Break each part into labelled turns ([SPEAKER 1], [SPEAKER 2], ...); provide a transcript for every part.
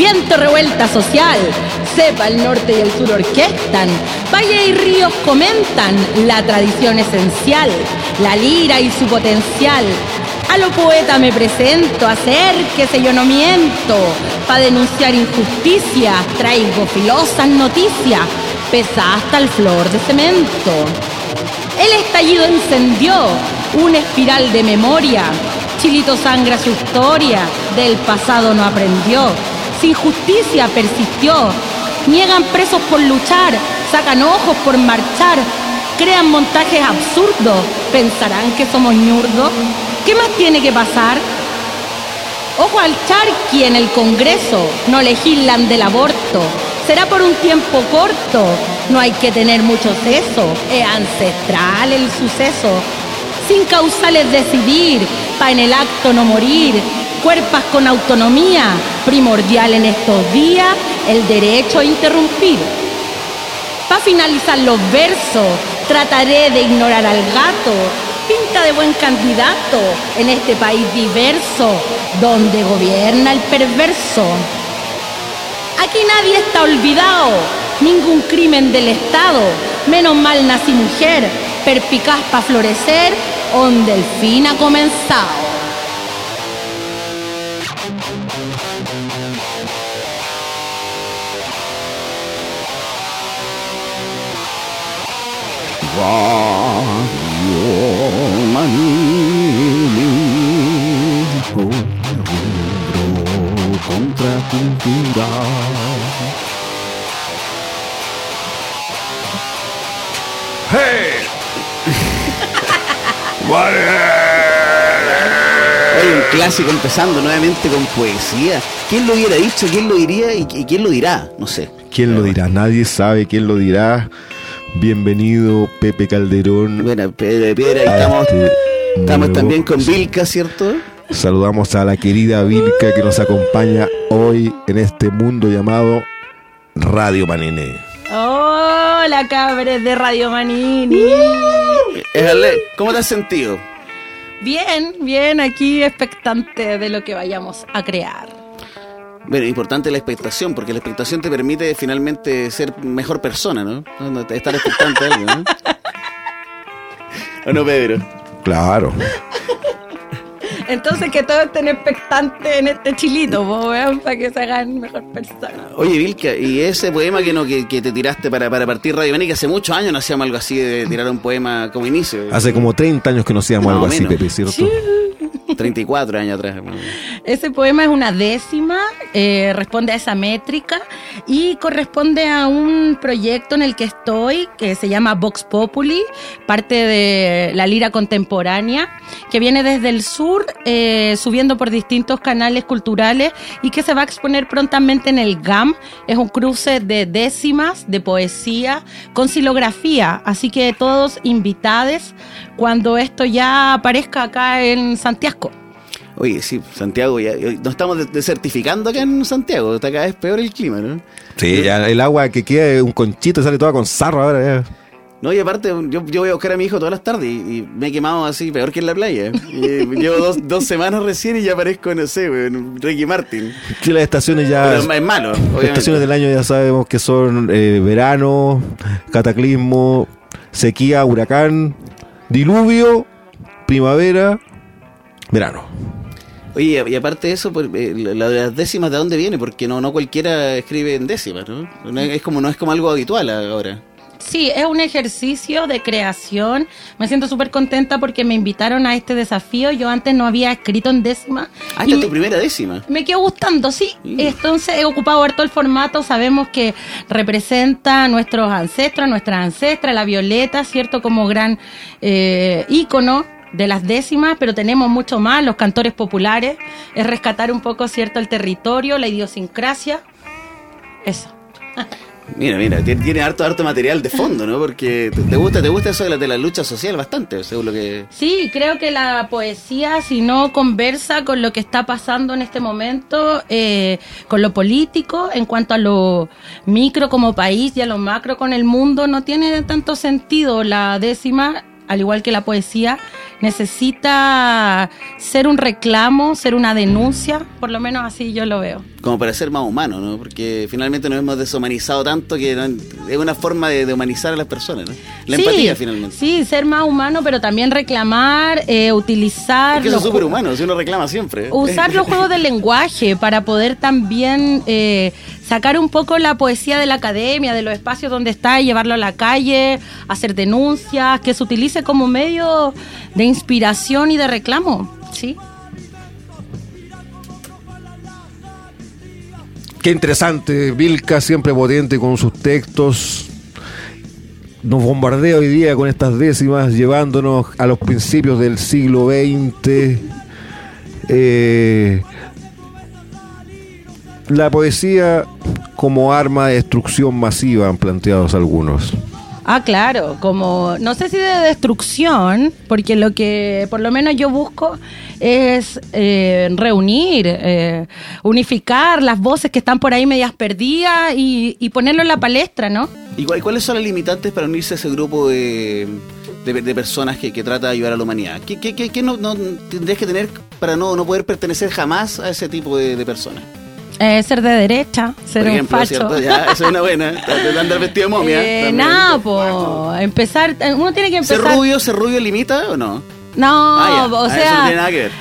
[SPEAKER 1] Viento revuelta social, sepa el norte y el sur orquestan, valle y ríos comentan. La tradición esencial, la lira y su potencial. A lo poeta me presento, acérquese yo no miento, pa' denunciar injusticia, traigo filosas noticias, pesa hasta el flor de cemento. El estallido encendió una espiral de memoria, Chilito sangra su historia, del pasado no aprendió, sin justicia persistió. Niegan presos por luchar, sacan ojos por marchar, crean montajes absurdos, pensarán que somos ñurdos. ¿Qué más tiene que pasar? Ojo al charqui en el Congreso, no legislan del aborto. Será por un tiempo corto, no hay que tener mucho seso, es ancestral el suceso. Sin causales decidir, pa' en el acto no morir, cuerpas con autonomía, primordial en estos días el derecho a interrumpir. Para finalizar los versos, trataré de ignorar al gato, pinta de buen candidato en este país diverso, donde gobierna el perverso. Aquí nadie está olvidado, ningún crimen del Estado, menos mal nací mujer, perpicaz para florecer, donde el fin ha comenzado.
[SPEAKER 2] Contra cultura.
[SPEAKER 3] ¡Hey!
[SPEAKER 2] Hay un clásico empezando nuevamente con poesía. ¿Quién lo hubiera dicho? ¿Quién lo diría? ¿Y y quién lo dirá? No sé.
[SPEAKER 3] ¿Quién lo dirá? Nadie sabe quién lo dirá. Bienvenido, Pepe Calderón.
[SPEAKER 2] Bueno, Pedro de Piedra, ahí
[SPEAKER 3] a
[SPEAKER 2] estamos,
[SPEAKER 3] este
[SPEAKER 2] estamos
[SPEAKER 3] nuevo-
[SPEAKER 2] también con Vilca, ¿cierto?
[SPEAKER 3] Saludamos a la querida Vilca que nos acompaña hoy en este mundo llamado Radio Manine.
[SPEAKER 1] Hola, cabres de Radio Manini.
[SPEAKER 2] Éjale, ¿Cómo te has sentido?
[SPEAKER 1] Bien, bien, aquí expectante de lo que vayamos a crear.
[SPEAKER 2] Bueno, importante la expectación, porque la expectación te permite finalmente ser mejor persona, ¿no? Estar expectante algo, ¿no? ¿O no, Pedro?
[SPEAKER 3] Claro.
[SPEAKER 1] Entonces que todos estén expectantes en este chilito, po, weón, para que se hagan mejor personas.
[SPEAKER 2] Oye, Vilca, y ese poema que no que, que te tiraste para, para partir Radio Maní, que hace muchos años no hacíamos algo así de tirar un poema como inicio.
[SPEAKER 3] Hace como 30 años que no hacíamos algo así. Pepe, ¿cierto?
[SPEAKER 2] 34 años atrás.
[SPEAKER 1] Ese poema es una décima, eh, responde a esa métrica y corresponde a un proyecto en el que estoy que se llama Vox Populi, parte de la lira contemporánea, que viene desde el sur, eh, subiendo por distintos canales culturales y que se va a exponer prontamente en el GAM. Es un cruce de décimas, de poesía, con silografía, así que todos invitados cuando esto ya aparezca acá en Santiago.
[SPEAKER 2] Oye, sí, Santiago, ya, nos estamos de- desertificando acá en Santiago. Está cada vez peor el clima, ¿no?
[SPEAKER 3] Sí, ya el agua que queda es un conchito y sale toda con sarro ahora. ya.
[SPEAKER 2] No, y aparte, yo, yo voy a buscar a mi hijo todas las tardes y, y me he quemado así, peor que en la playa. Y llevo dos, dos semanas recién y ya parezco, no sé, weón, Ricky Martin.
[SPEAKER 3] Sí, las estaciones ya.
[SPEAKER 2] Pero es malo,
[SPEAKER 3] Las estaciones del año ya sabemos que son eh, verano, cataclismo, sequía, huracán, diluvio, primavera, verano.
[SPEAKER 2] Oye, y aparte de eso, eh, la de las décimas, ¿de dónde viene? Porque no, no cualquiera escribe en décimas, ¿no? No es, como, no es como algo habitual ahora.
[SPEAKER 1] Sí, es un ejercicio de creación. Me siento súper contenta porque me invitaron a este desafío. Yo antes no había escrito en décima.
[SPEAKER 2] Ah, esta es tu primera décima.
[SPEAKER 1] me quedó gustando, sí.
[SPEAKER 2] Mm.
[SPEAKER 1] Entonces he ocupado harto el formato. Sabemos que representa a nuestros ancestros, a nuestras ancestras, la violeta, ¿cierto? Como gran eh, ícono de las décimas, pero tenemos mucho más, los cantores populares. Es rescatar un poco, ¿cierto? El territorio, la idiosincrasia. Eso.
[SPEAKER 2] Mira, mira, tiene, tiene harto, harto material de fondo, ¿no? Porque te, te gusta, te gusta eso de la, de la lucha social bastante, según lo que...
[SPEAKER 1] Sí, creo que la poesía, si no conversa con lo que está pasando en este momento, eh, con lo político, en cuanto a lo micro como país y a lo macro con el mundo, no tiene tanto sentido la décima, al igual que la poesía, necesita ser un reclamo, ser una denuncia, por lo menos así yo lo veo.
[SPEAKER 2] Como para ser más humano, ¿no? Porque finalmente nos hemos deshumanizado tanto que no- es una forma de, de humanizar a las personas, ¿no? La
[SPEAKER 1] Sí,
[SPEAKER 2] empatía finalmente.
[SPEAKER 1] Sí, ser más humano, pero también reclamar, eh, utilizar...
[SPEAKER 2] Es que eso es súper humano, si uno reclama siempre.
[SPEAKER 1] Usar los juegos del lenguaje para poder también eh, sacar un poco la poesía de la academia, de los espacios donde está y llevarlo a la calle, hacer denuncias, que se utilice como medio de inspiración y de reclamo. Sí.
[SPEAKER 3] Qué interesante, Vilca siempre potente con sus textos. Nos bombardea hoy día con estas décimas, llevándonos a los principios del siglo XX. La poesía como arma de destrucción masiva, han planteado algunos.
[SPEAKER 1] Ah, claro, como no sé si de destrucción, porque lo que por lo menos yo busco es eh, reunir, eh, unificar las voces que están por ahí medias perdidas y, y ponerlo en la palestra, ¿no?
[SPEAKER 2] ¿Y cuál- cuáles son las limitantes para unirse a ese grupo de, de- de personas que, que trata de ayudar a la humanidad? ¿Qué, qué- qué- qué no, no tendrías que tener para no, no poder pertenecer jamás a ese tipo de, de personas?
[SPEAKER 1] Eh, ser de derecha, ser
[SPEAKER 2] Por
[SPEAKER 1] un
[SPEAKER 2] ejemplo,
[SPEAKER 1] facho.
[SPEAKER 2] ¿cierto? Ya, esa es una buena. De andar vestido de momia.
[SPEAKER 1] Eh, nada, po, empezar, eh, uno tiene que
[SPEAKER 2] ¿Ser
[SPEAKER 1] empezar.
[SPEAKER 2] rubio, ser rubio limita o no?
[SPEAKER 1] No,
[SPEAKER 2] Ah, ya.
[SPEAKER 1] o
[SPEAKER 2] Ah, eso no
[SPEAKER 1] sea,
[SPEAKER 2] tiene nada que ver.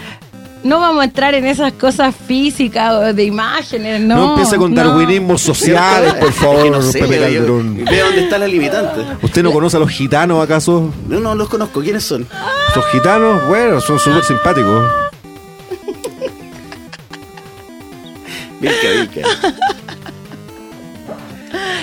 [SPEAKER 1] no vamos a entrar en esas cosas físicas o de imágenes, no.
[SPEAKER 3] No, empiece con
[SPEAKER 1] no.
[SPEAKER 3] darwinismos sociales, por
[SPEAKER 2] Es que
[SPEAKER 3] favor,
[SPEAKER 2] no sé,
[SPEAKER 3] Pepe Calderón.
[SPEAKER 2] Ve dónde está la limitante.
[SPEAKER 3] ¿Usted no conoce a los gitanos acaso?
[SPEAKER 2] No, no los conozco. ¿Quiénes son?
[SPEAKER 3] Los gitanos, bueno, son súper simpáticos.
[SPEAKER 2] Vilca, Vilca.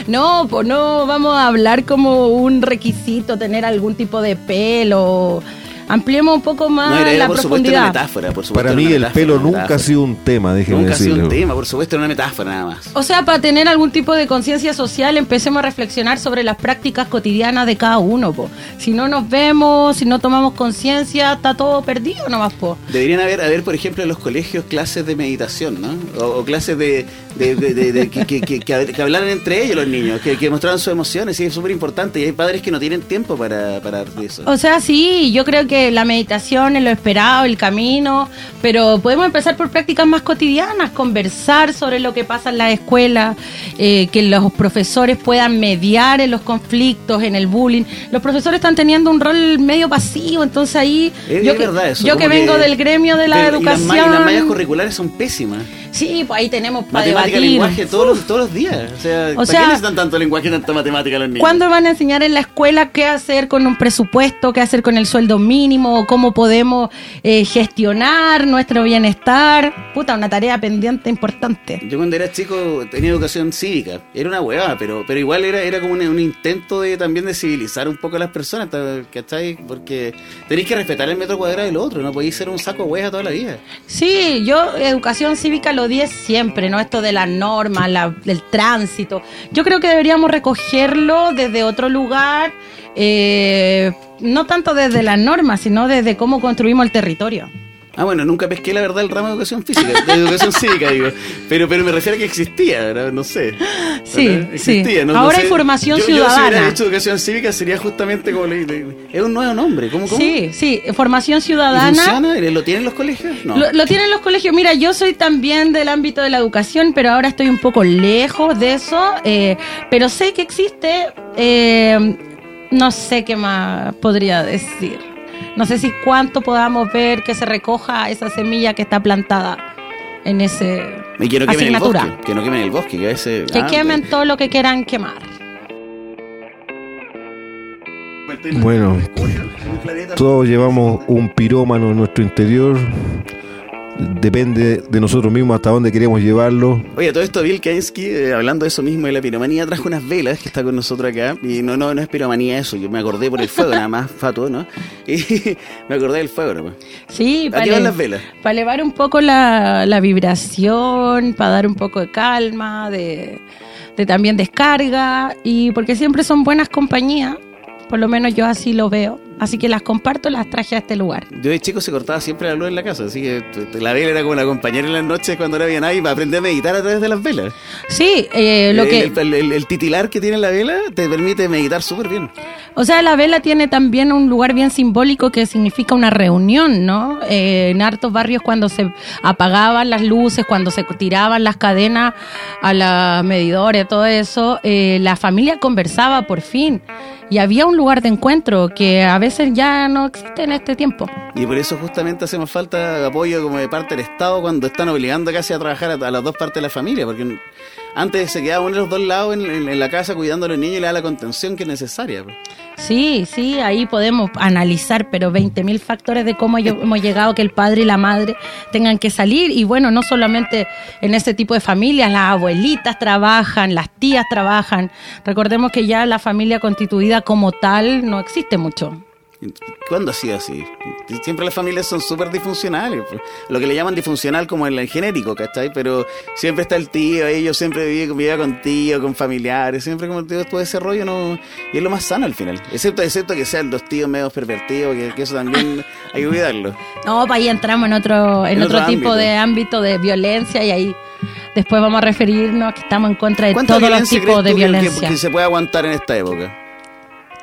[SPEAKER 1] No, pues no vamos a hablar como un requisito tener algún tipo de pelo. Ampliemos un poco más
[SPEAKER 2] No, era, era
[SPEAKER 1] la
[SPEAKER 2] por supuesto una
[SPEAKER 1] profundidad.
[SPEAKER 2] metáfora. Por supuesto,
[SPEAKER 3] Para mí el
[SPEAKER 2] metáfora,
[SPEAKER 3] pelo nunca ha sido un tema, déjeme
[SPEAKER 2] Nunca ha sido un
[SPEAKER 3] decirlo.
[SPEAKER 2] tema, por supuesto, era una metáfora nada más.
[SPEAKER 1] O sea, para tener algún tipo de conciencia social, empecemos a reflexionar sobre las prácticas cotidianas de cada uno. Po. Si no nos vemos, si no tomamos conciencia, está todo perdido nomás. Po.
[SPEAKER 2] Deberían haber, haber, por ejemplo, en los colegios clases de meditación, ¿no? O, o clases de, de- de- de- de- que, que- que- que hab- que hablaran entre ellos los niños, que, mostraran sus emociones, y es súper importante. Y hay padres que no tienen tiempo para, para eso.
[SPEAKER 1] O sea, sí, yo creo que la meditación es lo esperado, el camino, pero podemos empezar por prácticas más cotidianas, conversar sobre lo que pasa en la escuela, eh, que los profesores puedan mediar en los conflictos, en el bullying. Los profesores están teniendo un rol medio pasivo, entonces ahí
[SPEAKER 2] Es,
[SPEAKER 1] yo,
[SPEAKER 2] es
[SPEAKER 1] que,
[SPEAKER 2] verdad eso.
[SPEAKER 1] yo que vengo del gremio de la
[SPEAKER 2] Pero- y las
[SPEAKER 1] educación.
[SPEAKER 2] Y las, mallas curriculares son pésimas.
[SPEAKER 1] Sí, pues ahí tenemos para
[SPEAKER 2] Matemática,
[SPEAKER 1] debatir.
[SPEAKER 2] lenguaje, todos los, todos los días. O sea,
[SPEAKER 1] O
[SPEAKER 2] ¿para
[SPEAKER 1] sea-
[SPEAKER 2] qué necesitan tanto lenguaje y tanta matemática los niños?
[SPEAKER 1] ¿Cuándo van a enseñar en la escuela qué hacer con un presupuesto, qué hacer con el sueldo mínimo, cómo podemos eh, gestionar nuestro bienestar? Puta, una tarea pendiente importante.
[SPEAKER 2] Yo cuando era chico tenía educación cívica. Era una huevada, pero, pero igual era, era como un, un intento de también de civilizar un poco a las personas, ¿cachai? Porque tenéis que respetar el metro cuadrado del otro, no podéis ser un saco de hueá toda la vida.
[SPEAKER 1] Sí, yo educación cívica lo di siempre, ¿no? Esto de las normas, la- del tránsito. Yo creo que deberíamos recogerlo desde otro lugar, eh, no tanto desde las normas, sino desde cómo construimos el territorio.
[SPEAKER 2] Ah, bueno, nunca pesqué la verdad el ramo de educación física, de educación cívica, digo. Pero, pero me refiero a que existía, ¿verdad? no sé.
[SPEAKER 1] Sí,
[SPEAKER 2] ¿verdad? Existía,
[SPEAKER 1] sí.
[SPEAKER 2] no- no
[SPEAKER 1] Ahora
[SPEAKER 2] sé.
[SPEAKER 1] hay formación
[SPEAKER 2] Yo- Yo, si
[SPEAKER 1] ciudadana.
[SPEAKER 2] hubiera hecho educación cívica sería justamente como le, le- es un nuevo nombre. ¿Cómo, cómo?
[SPEAKER 1] Sí, sí, formación
[SPEAKER 2] ¿Y
[SPEAKER 1] ciudadana.
[SPEAKER 2] funciona? ¿Lo tienen los colegios? No.
[SPEAKER 1] Lo, lo tienen los colegios. Mira, yo soy también del ámbito de la educación, pero ahora estoy un poco lejos de eso. eh, pero sé que existe. eh, no sé qué más podría decir. No sé si cuánto podamos ver que se recoja esa semilla que está plantada en ese
[SPEAKER 2] Y que no quemen el
[SPEAKER 1] asignatura.
[SPEAKER 2] bosque. Que no quemen el bosque, que a veces.
[SPEAKER 1] Que
[SPEAKER 2] ah,
[SPEAKER 1] quemen todo lo que quieran quemar.
[SPEAKER 3] Bueno, todos llevamos un pirómano en nuestro interior. Depende de nosotros mismos hasta dónde queremos llevarlo.
[SPEAKER 2] Oye, todo esto, Bill Kainsky, eh, hablando de eso mismo de la piromanía, trajo unas velas que está con nosotros acá. Y no, no, no es piromanía eso, yo me acordé por el fuego, nada más, fatuo, ¿no? Y me acordé del fuego, ¿no?
[SPEAKER 1] Sí,
[SPEAKER 2] ¿A
[SPEAKER 1] para
[SPEAKER 2] van las velas?
[SPEAKER 1] para elevar un poco la, la vibración, para dar un poco de calma, de, de también descarga, y porque siempre son buenas compañías, por lo menos yo así lo veo. Así que las comparto, las traje a este lugar.
[SPEAKER 2] Yo de chico se cortaba siempre la luz en la casa, así que la vela era como la compañera en las noches cuando no había nadie para aprender a meditar a través de las velas.
[SPEAKER 1] Sí, eh, lo
[SPEAKER 2] el,
[SPEAKER 1] que...
[SPEAKER 2] el- el- el titilar que tiene la vela te permite meditar súper bien.
[SPEAKER 1] O sea, la vela tiene también un lugar bien simbólico que significa una reunión, ¿no? Eh, en hartos barrios cuando se apagaban las luces, cuando se tiraban las cadenas a la medidores, todo eso, eh, la familia conversaba por fin y había un lugar de encuentro que a veces ya no existe en este tiempo.
[SPEAKER 2] Y por eso justamente hacemos falta apoyo como de parte del Estado cuando están obligando casi a trabajar a, a las dos partes de la familia, porque antes se quedaba uno de los dos lados en, en- en la casa cuidando a los niños y le da la contención que es necesaria. pues.
[SPEAKER 1] Sí, sí, ahí podemos analizar, pero 20.000 factores de cómo hemos llegado que el padre y la madre tengan que salir. Y bueno, no solamente en este tipo de familias, las abuelitas trabajan, las tías trabajan. Recordemos que ya la familia constituida como tal no existe mucho.
[SPEAKER 2] ¿Cuándo ha sido así? Siempre las familias son súper disfuncionales. pues. Lo que le llaman disfuncional como el genérico, ¿cachai? Pero siempre está el tío, yo siempre viví, vivía con tío, con familiares, siempre como tío, todo ese rollo no... Y es lo más sano al final. Excepto, excepto que sean los tíos medio pervertidos, que, que eso también hay que cuidarlo.
[SPEAKER 1] No, para ahí entramos en otro, en
[SPEAKER 2] En
[SPEAKER 1] otro,
[SPEAKER 2] otro
[SPEAKER 1] tipo
[SPEAKER 2] ámbito.
[SPEAKER 1] de ámbito de violencia y ahí después vamos a referirnos que estamos en contra de
[SPEAKER 2] ¿Cuánta
[SPEAKER 1] todos los
[SPEAKER 2] violencia
[SPEAKER 1] tipos de
[SPEAKER 2] tú que-
[SPEAKER 1] violencia.
[SPEAKER 2] que se puede aguantar en esta época?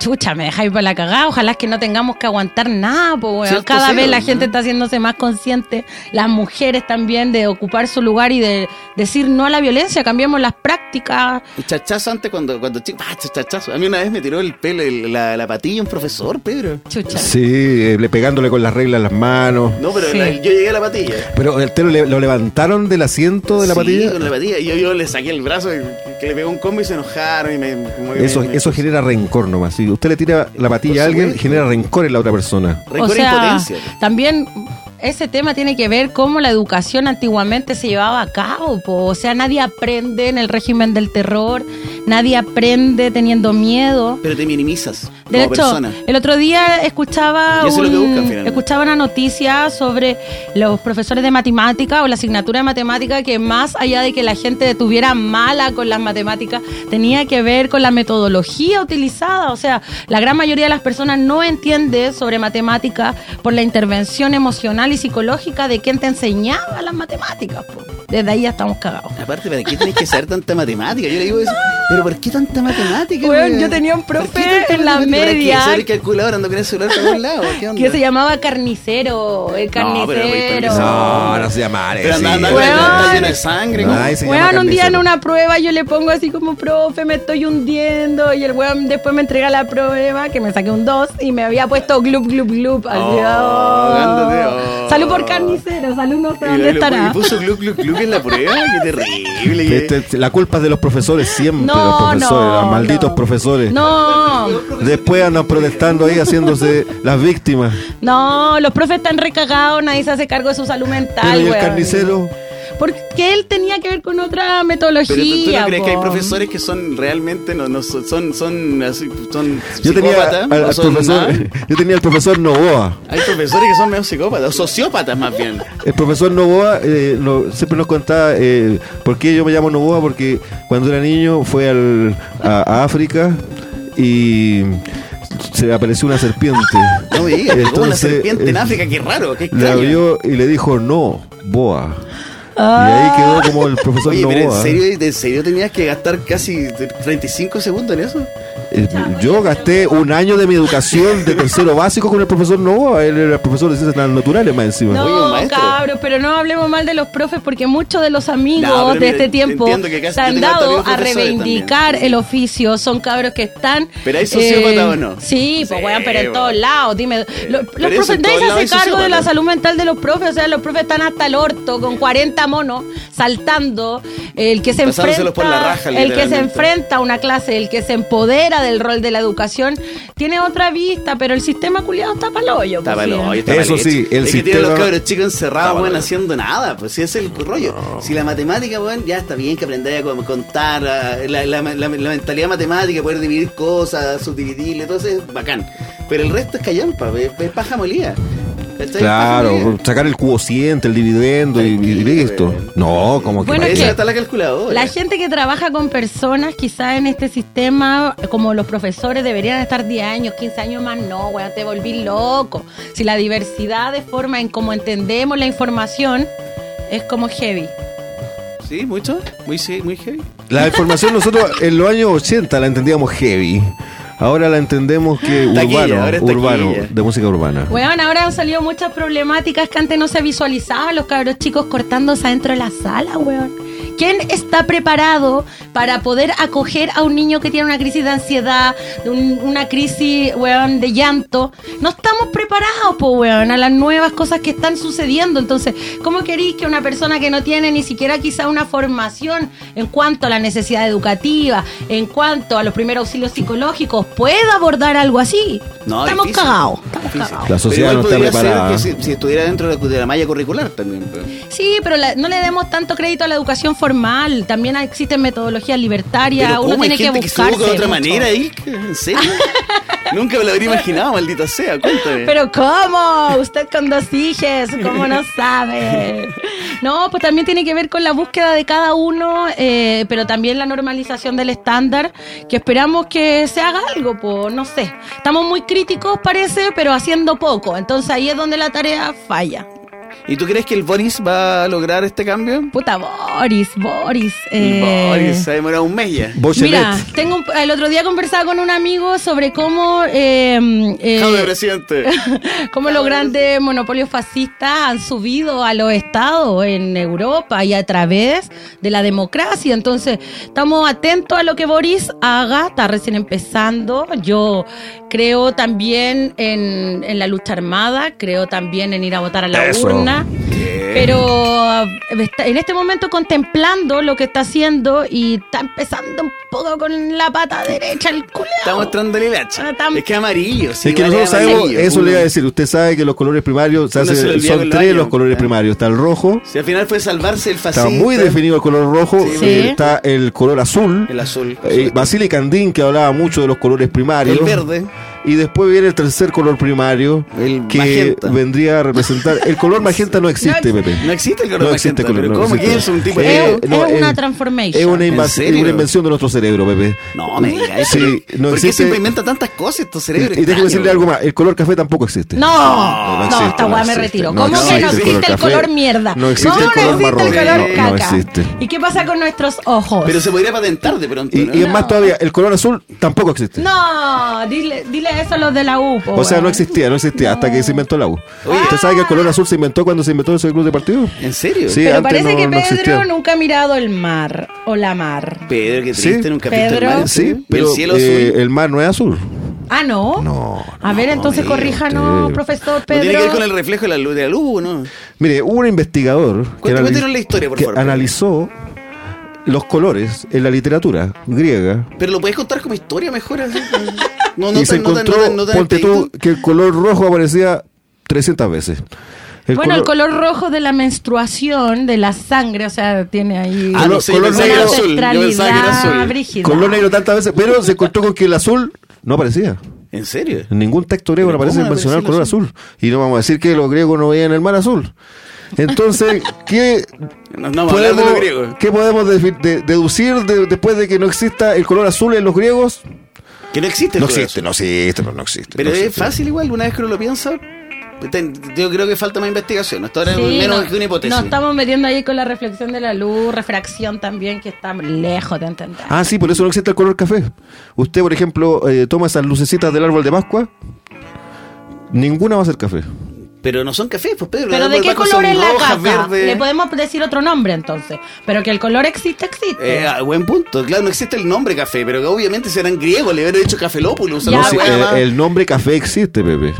[SPEAKER 1] Chucha, me dejáis para la cagada. Ojalá es que no tengamos que aguantar nada, pues.
[SPEAKER 2] Sí,
[SPEAKER 1] Cada vez la
[SPEAKER 2] ¿no?
[SPEAKER 1] gente está haciéndose más consciente, las mujeres también, de ocupar su lugar y de decir no a la violencia. Cambiemos las prácticas.
[SPEAKER 2] El chachazo antes cuando, cuando chico, ¡ah, chachazo! A mí una vez me tiró el pelo, el- la, la patilla un profesor, Pedro.
[SPEAKER 1] Chucha.
[SPEAKER 3] Sí, eh, le pegándole con las reglas en las manos.
[SPEAKER 2] No, pero
[SPEAKER 1] Sí.
[SPEAKER 2] la- yo llegué a la patilla.
[SPEAKER 3] Pero el telo le- lo levantaron del asiento de la
[SPEAKER 2] Sí,
[SPEAKER 3] patilla.
[SPEAKER 2] con la patilla. Y yo, yo le saqué el brazo y- que le pegó un combo y se enojaron y me... como que
[SPEAKER 3] Eso,
[SPEAKER 2] me- me-
[SPEAKER 3] eso genera rencor nomás. Si usted le tira la patilla a alguien, genera rencor en la otra persona.
[SPEAKER 2] Rencor
[SPEAKER 1] o
[SPEAKER 2] e
[SPEAKER 1] sea,
[SPEAKER 2] impotencia.
[SPEAKER 1] también ese tema tiene que ver cómo la educación antiguamente se llevaba a cabo. po. O sea, nadie aprende en el régimen del terror, nadie aprende teniendo miedo.
[SPEAKER 2] Pero te minimizas
[SPEAKER 1] De
[SPEAKER 2] como
[SPEAKER 1] hecho,
[SPEAKER 2] persona.
[SPEAKER 1] el otro día escuchaba, un-
[SPEAKER 2] buscan,
[SPEAKER 1] escuchaba una noticia sobre los profesores de matemática o la asignatura de matemática que más allá de que la gente tuviera mala con las matemáticas, tenía que ver con la metodología utilizada. O sea, la gran mayoría de las personas no entiende sobre matemática por la intervención emocional y psicológica de quien te enseñaba las matemáticas. po. Desde ahí ya estamos cagados.
[SPEAKER 2] Aparte, ¿para qué tenés que saber tanta matemática? Yo le digo eso. ¿Pero por qué tanta matemática?
[SPEAKER 1] Weón,
[SPEAKER 2] weón?
[SPEAKER 1] yo tenía un
[SPEAKER 2] ¿Por qué
[SPEAKER 1] profe
[SPEAKER 2] tanta
[SPEAKER 1] en la
[SPEAKER 2] matemática? ¿Para qué?
[SPEAKER 1] media
[SPEAKER 2] ¿Ser el calculador ando con el celular lados? ¿Qué onda?
[SPEAKER 1] que se llamaba carnicero, el
[SPEAKER 2] No, pero muy
[SPEAKER 1] carnicero.
[SPEAKER 3] No, no se llama
[SPEAKER 2] Pero anda, lleno de sangre.
[SPEAKER 1] Weón, un día en una prueba yo le pongo así como, profe, me estoy hundiendo. Y el weón después me entrega la prueba, que me saqué un 2 y me había puesto glup, glup, glup. Así,
[SPEAKER 2] Oh,
[SPEAKER 1] oh. Salud por carnicero, salud no sé dónde estará.
[SPEAKER 2] Y puso gluc, gluc, gluc en la prueba. Qué terrible.
[SPEAKER 3] Este, la culpa es de los profesores siempre,
[SPEAKER 1] No,
[SPEAKER 3] los profesores,
[SPEAKER 1] no,
[SPEAKER 3] los malditos
[SPEAKER 1] no.
[SPEAKER 3] profesores.
[SPEAKER 1] No,
[SPEAKER 3] Después andan protestando ahí haciéndose las víctimas.
[SPEAKER 1] no, los profes están recagados, nadie se hace cargo de su salud mental,
[SPEAKER 3] Pero y el carnicero,
[SPEAKER 1] Porque él tenía que ver con otra metodología.
[SPEAKER 2] Pero tú, tú no crees que hay profesores que son realmente no, no son son son así, son
[SPEAKER 3] yo tenía al,
[SPEAKER 2] son
[SPEAKER 3] profesor,
[SPEAKER 2] nada?
[SPEAKER 3] yo tenía al profesor Novoa.
[SPEAKER 2] Hay profesores que son medio psicópatas, sociópatas más bien.
[SPEAKER 3] El profesor Novoa eh, no- siempre nos contaba eh, por qué yo me llamo Novoa, porque cuando era niño fue al, a, a África y se le apareció una serpiente.
[SPEAKER 2] No me digas, como una
[SPEAKER 3] Entonces,
[SPEAKER 2] serpiente en
[SPEAKER 3] eh,
[SPEAKER 2] África, qué raro, qué
[SPEAKER 3] La
[SPEAKER 2] extraño.
[SPEAKER 3] vio y le dijo no, boa. Y ahí quedó como el profesor
[SPEAKER 2] Oye, pero
[SPEAKER 3] Novoa.
[SPEAKER 2] ¿en serio, ¿en serio tenías que gastar casi 35 segundos en eso?
[SPEAKER 3] Eh, Yo gasté un año de mi educación de tercero básico con el profesor Novoa. Él era el profesor de ciencias naturales más encima.
[SPEAKER 1] No,
[SPEAKER 2] Oye,
[SPEAKER 1] cabros, pero no hablemos mal de los profes porque muchos de los amigos
[SPEAKER 2] No,
[SPEAKER 1] de
[SPEAKER 2] mira,
[SPEAKER 1] este tiempo se han dado a reivindicar
[SPEAKER 2] también.
[SPEAKER 1] el oficio. Son cabros que están. eh,
[SPEAKER 2] ¿Pero hay sociópata o no?
[SPEAKER 1] Sí, pues
[SPEAKER 2] Sí,
[SPEAKER 1] weón, pero en todos lados. Dime, lo- los
[SPEAKER 2] eso,
[SPEAKER 1] profes, se
[SPEAKER 2] lados
[SPEAKER 1] hace
[SPEAKER 2] hay
[SPEAKER 1] cargo de la salud mental de los profes. O sea, los profes están hasta el orto con 40 monos saltando. El que se
[SPEAKER 2] Pasándoselos por la
[SPEAKER 1] enfrenta,
[SPEAKER 2] raja,
[SPEAKER 1] el que se enfrenta a una clase, el que se empodera del rol de la educación, tiene otra vista, pero el sistema culiado está para hoyo.
[SPEAKER 2] Está
[SPEAKER 1] pues,
[SPEAKER 2] está
[SPEAKER 3] Eso sí, el
[SPEAKER 2] es que tienen
[SPEAKER 3] sistema-
[SPEAKER 2] los cabros chicos encerrados,
[SPEAKER 3] hecho.
[SPEAKER 2] haciendo nada. Pues si es el rollo. Si la matemática, weón, ya está bien que aprendáis a contar, la, la- la- la mentalidad matemática, poder dividir cosas, subdividirle, todo eso es bacán. Pero el resto es callampa, es, es paja molida.
[SPEAKER 3] Claro, sacar el cuociente, el dividendo y, y listo. No, como que
[SPEAKER 1] Bueno, que
[SPEAKER 2] está la calculadora.
[SPEAKER 1] La gente que trabaja con personas, quizás en este sistema, como los profesores, deberían estar 10 años, 15 años más. No, weón, te volví loco. Si la diversidad de forma en cómo entendemos la información es como heavy.
[SPEAKER 2] Sí, mucho. Muy, sí, muy heavy.
[SPEAKER 3] La información nosotros en los años 80 la entendíamos heavy. Ahora la entendemos que urbano, urbano,
[SPEAKER 2] taquilla.
[SPEAKER 3] de música urbana.
[SPEAKER 1] Weón, ahora han salido muchas problemáticas que antes no se visualizaban, los cabros chicos cortándose adentro de la sala, weón. ¿Quién está preparado para poder acoger a un niño que tiene una crisis de ansiedad, de un- una crisis, weón, de llanto? No estamos preparados, po, weón, a las nuevas cosas que están sucediendo. Entonces, ¿cómo queréis que una persona que no tiene ni siquiera quizá una formación en cuanto a la necesidad educativa, en cuanto a los primeros auxilios psicológicos, pueda abordar algo así?
[SPEAKER 2] No,
[SPEAKER 1] estamos
[SPEAKER 2] difícil.
[SPEAKER 1] cagados, estamos
[SPEAKER 2] Difícil.
[SPEAKER 1] cagados.
[SPEAKER 3] La sociedad
[SPEAKER 2] Pero
[SPEAKER 3] no está preparada.
[SPEAKER 2] que si, si estuviera dentro de la, de la malla curricular también. pero-
[SPEAKER 1] Sí, pero la- no le demos tanto crédito a la educación formal. También existen metodologías libertarias.
[SPEAKER 2] Pero
[SPEAKER 1] Uno tiene
[SPEAKER 2] Hay
[SPEAKER 1] que
[SPEAKER 2] gente que se
[SPEAKER 1] buscarse.
[SPEAKER 2] educa de otra
[SPEAKER 1] mucho.
[SPEAKER 2] manera, Ilka? ¿En serio? Nunca me lo habría imaginado, maldita sea. Cuéntame.
[SPEAKER 1] Pero ¿cómo? Usted con dos hijas, ¿cómo no sabe? No, pues también tiene que ver con la búsqueda de cada uno, eh, pero también la normalización del estándar, que esperamos que se haga algo, pues no sé. Estamos muy críticos, parece, pero haciendo poco. Entonces ahí es donde la tarea falla.
[SPEAKER 2] ¿Y tú crees que el Boris va a lograr este cambio?
[SPEAKER 1] Puta, Boris, Boris. Eh,
[SPEAKER 2] Boris se ha demorado un mes ya.
[SPEAKER 1] Mira, tengo un- el otro día conversaba con un amigo sobre cómo, eh, eh,
[SPEAKER 2] Jaume, presidente.
[SPEAKER 1] cómo los grandes monopolios fascistas han subido a los estados en Europa y a través de la democracia. Entonces, estamos atentos a lo que Boris haga, está recién empezando. Yo creo también en, en la lucha armada, creo también en ir a votar a la
[SPEAKER 3] Eso.
[SPEAKER 1] urna. Pero eh, en este momento contemplando lo que está haciendo y está empezando un poco con la pata derecha el culeado.
[SPEAKER 2] Está mostrando el
[SPEAKER 1] Ah,
[SPEAKER 2] hilacha.
[SPEAKER 1] tam-
[SPEAKER 2] Es que amarillo. sí,
[SPEAKER 3] es que nosotros sabemos, eso le iba a decir, usted sabe que los colores primarios se hace-
[SPEAKER 2] se
[SPEAKER 3] son tres los colores
[SPEAKER 2] Ah.
[SPEAKER 3] primarios. Está el rojo,
[SPEAKER 2] Si al final fue salvarse el fascista.
[SPEAKER 3] está muy definido el color rojo,
[SPEAKER 1] Sí.
[SPEAKER 3] eh, está el color azul,
[SPEAKER 2] El azul.
[SPEAKER 3] eh, Basile Candín que hablaba mucho de los colores primarios.
[SPEAKER 2] El verde.
[SPEAKER 3] Y después viene el tercer color primario
[SPEAKER 2] El
[SPEAKER 3] que
[SPEAKER 2] magenta.
[SPEAKER 3] vendría a representar. El color magenta no existe,
[SPEAKER 1] No
[SPEAKER 3] Pepe.
[SPEAKER 2] No existe el color
[SPEAKER 3] No
[SPEAKER 2] magenta,
[SPEAKER 3] existe color,
[SPEAKER 2] pero
[SPEAKER 3] no
[SPEAKER 2] ¿cómo
[SPEAKER 3] existe.
[SPEAKER 2] que es un tipo
[SPEAKER 1] Es,
[SPEAKER 2] de...
[SPEAKER 3] Eh, no,
[SPEAKER 1] es una transformation.
[SPEAKER 3] Es una, invención de nuestro cerebro, Pepe.
[SPEAKER 2] No, me digas
[SPEAKER 3] Sí,
[SPEAKER 2] eso.
[SPEAKER 3] no
[SPEAKER 2] ¿Por qué siempre inventa tantas cosas estos
[SPEAKER 3] Y,
[SPEAKER 2] cerebros?
[SPEAKER 3] y déjeme
[SPEAKER 2] extraños,
[SPEAKER 3] decirle algo más. El color café tampoco existe.
[SPEAKER 1] No,
[SPEAKER 3] No, no
[SPEAKER 1] no,
[SPEAKER 3] existe,
[SPEAKER 1] esta
[SPEAKER 3] no
[SPEAKER 1] weá me retiro.
[SPEAKER 3] No
[SPEAKER 1] ¿Cómo que no
[SPEAKER 3] existe el color
[SPEAKER 1] el mierda?
[SPEAKER 3] No existe el color
[SPEAKER 1] existe
[SPEAKER 3] marrón.
[SPEAKER 1] el color
[SPEAKER 3] No
[SPEAKER 1] caca.
[SPEAKER 3] existe.
[SPEAKER 1] ¿Y qué pasa con nuestros ojos?
[SPEAKER 2] Pero se podría patentar de pronto,
[SPEAKER 3] Y, y es más todavía, el color azul tampoco existe.
[SPEAKER 1] No, dile, dile eso los de la U. po,
[SPEAKER 3] O sea, no existía, no existía hasta que se inventó la U.
[SPEAKER 2] Oye.
[SPEAKER 3] ¿Usted sabe que el color azul se inventó cuando se inventó ese club de partido?
[SPEAKER 2] ¿En serio?
[SPEAKER 3] Sí,
[SPEAKER 1] Pero
[SPEAKER 3] antes
[SPEAKER 1] parece
[SPEAKER 3] no-
[SPEAKER 1] que
[SPEAKER 3] no
[SPEAKER 1] Pedro
[SPEAKER 3] existía.
[SPEAKER 1] nunca ha mirado el mar o la mar.
[SPEAKER 2] Pedro,
[SPEAKER 3] Sí.
[SPEAKER 2] triste, nunca visto el
[SPEAKER 1] Pedro.
[SPEAKER 2] mar, ¿en
[SPEAKER 3] Sí, pero
[SPEAKER 2] el cielo
[SPEAKER 3] eh,
[SPEAKER 2] azul?
[SPEAKER 3] el mar no es azul.
[SPEAKER 1] Ah, ¿no?
[SPEAKER 3] No,
[SPEAKER 1] A ver, entonces
[SPEAKER 2] no,
[SPEAKER 1] corríjanos,
[SPEAKER 3] usted-
[SPEAKER 1] profesor
[SPEAKER 2] ¿No tiene que
[SPEAKER 1] Pedro.
[SPEAKER 2] ver con el reflejo de la luz, de la luz ¿no?
[SPEAKER 3] Mire, hubo un investigador que,
[SPEAKER 2] cuéntanos la historia, por
[SPEAKER 3] que
[SPEAKER 2] favor.
[SPEAKER 3] analizó los colores en la literatura griega
[SPEAKER 2] Pero lo puedes contar como historia mejor. así? No, no
[SPEAKER 3] y se
[SPEAKER 2] tan- no tan-
[SPEAKER 3] encontró,
[SPEAKER 2] no tan- no tan
[SPEAKER 3] ponte tú, que el color rojo aparecía 300 veces. El
[SPEAKER 1] bueno, el color rojo de la menstruación, de la sangre, o sea, tiene ahí
[SPEAKER 2] Ah, no yo
[SPEAKER 3] color negro-
[SPEAKER 2] azul. Yo pensaba que era
[SPEAKER 1] ancestralidad
[SPEAKER 2] azul.
[SPEAKER 1] brígida.
[SPEAKER 3] color negro tantas veces, pero se encontró con que el azul no aparecía.
[SPEAKER 2] ¿En serio?
[SPEAKER 3] En ningún texto griego
[SPEAKER 2] ¿Pero
[SPEAKER 3] no aparece mencionar el color azul. Y no vamos a decir que los griegos no veían el mar azul. Entonces, ¿qué
[SPEAKER 2] No, no de
[SPEAKER 3] podemos,
[SPEAKER 2] los griegos.
[SPEAKER 3] ¿qué podemos defi- de- deducir de- después de que no exista el color azul en los griegos?
[SPEAKER 2] Que no existe el
[SPEAKER 3] No
[SPEAKER 2] color
[SPEAKER 3] existe,
[SPEAKER 2] azul.
[SPEAKER 3] no existe, pero no existe.
[SPEAKER 2] Pero
[SPEAKER 3] no
[SPEAKER 2] es fácil igual, una vez que uno lo piensa. Yo creo que falta más investigación. Hasta ahora
[SPEAKER 1] Sí,
[SPEAKER 2] es menos
[SPEAKER 1] no-
[SPEAKER 2] que una hipótesis.
[SPEAKER 1] Nos estamos metiendo ahí con la reflexión de la luz, refracción también, que está lejos de entender.
[SPEAKER 3] Ah, sí, por eso no existe el color café. Usted, por ejemplo, eh, toma esas lucecitas del árbol de Pascua, ninguna va a ser café.
[SPEAKER 2] Pero no son cafés, pues Pedro.
[SPEAKER 1] Pero ¿de qué color es la caca?
[SPEAKER 2] verdes.
[SPEAKER 1] Le podemos decir otro nombre entonces. Pero que el color existe, existe.
[SPEAKER 2] Eh, ah, buen punto. Claro, no existe el nombre café, pero que obviamente serán griegos, le hubieran dicho cafelópolis.
[SPEAKER 3] Sí,
[SPEAKER 2] hueá
[SPEAKER 3] eh, el nombre café existe, Pepe.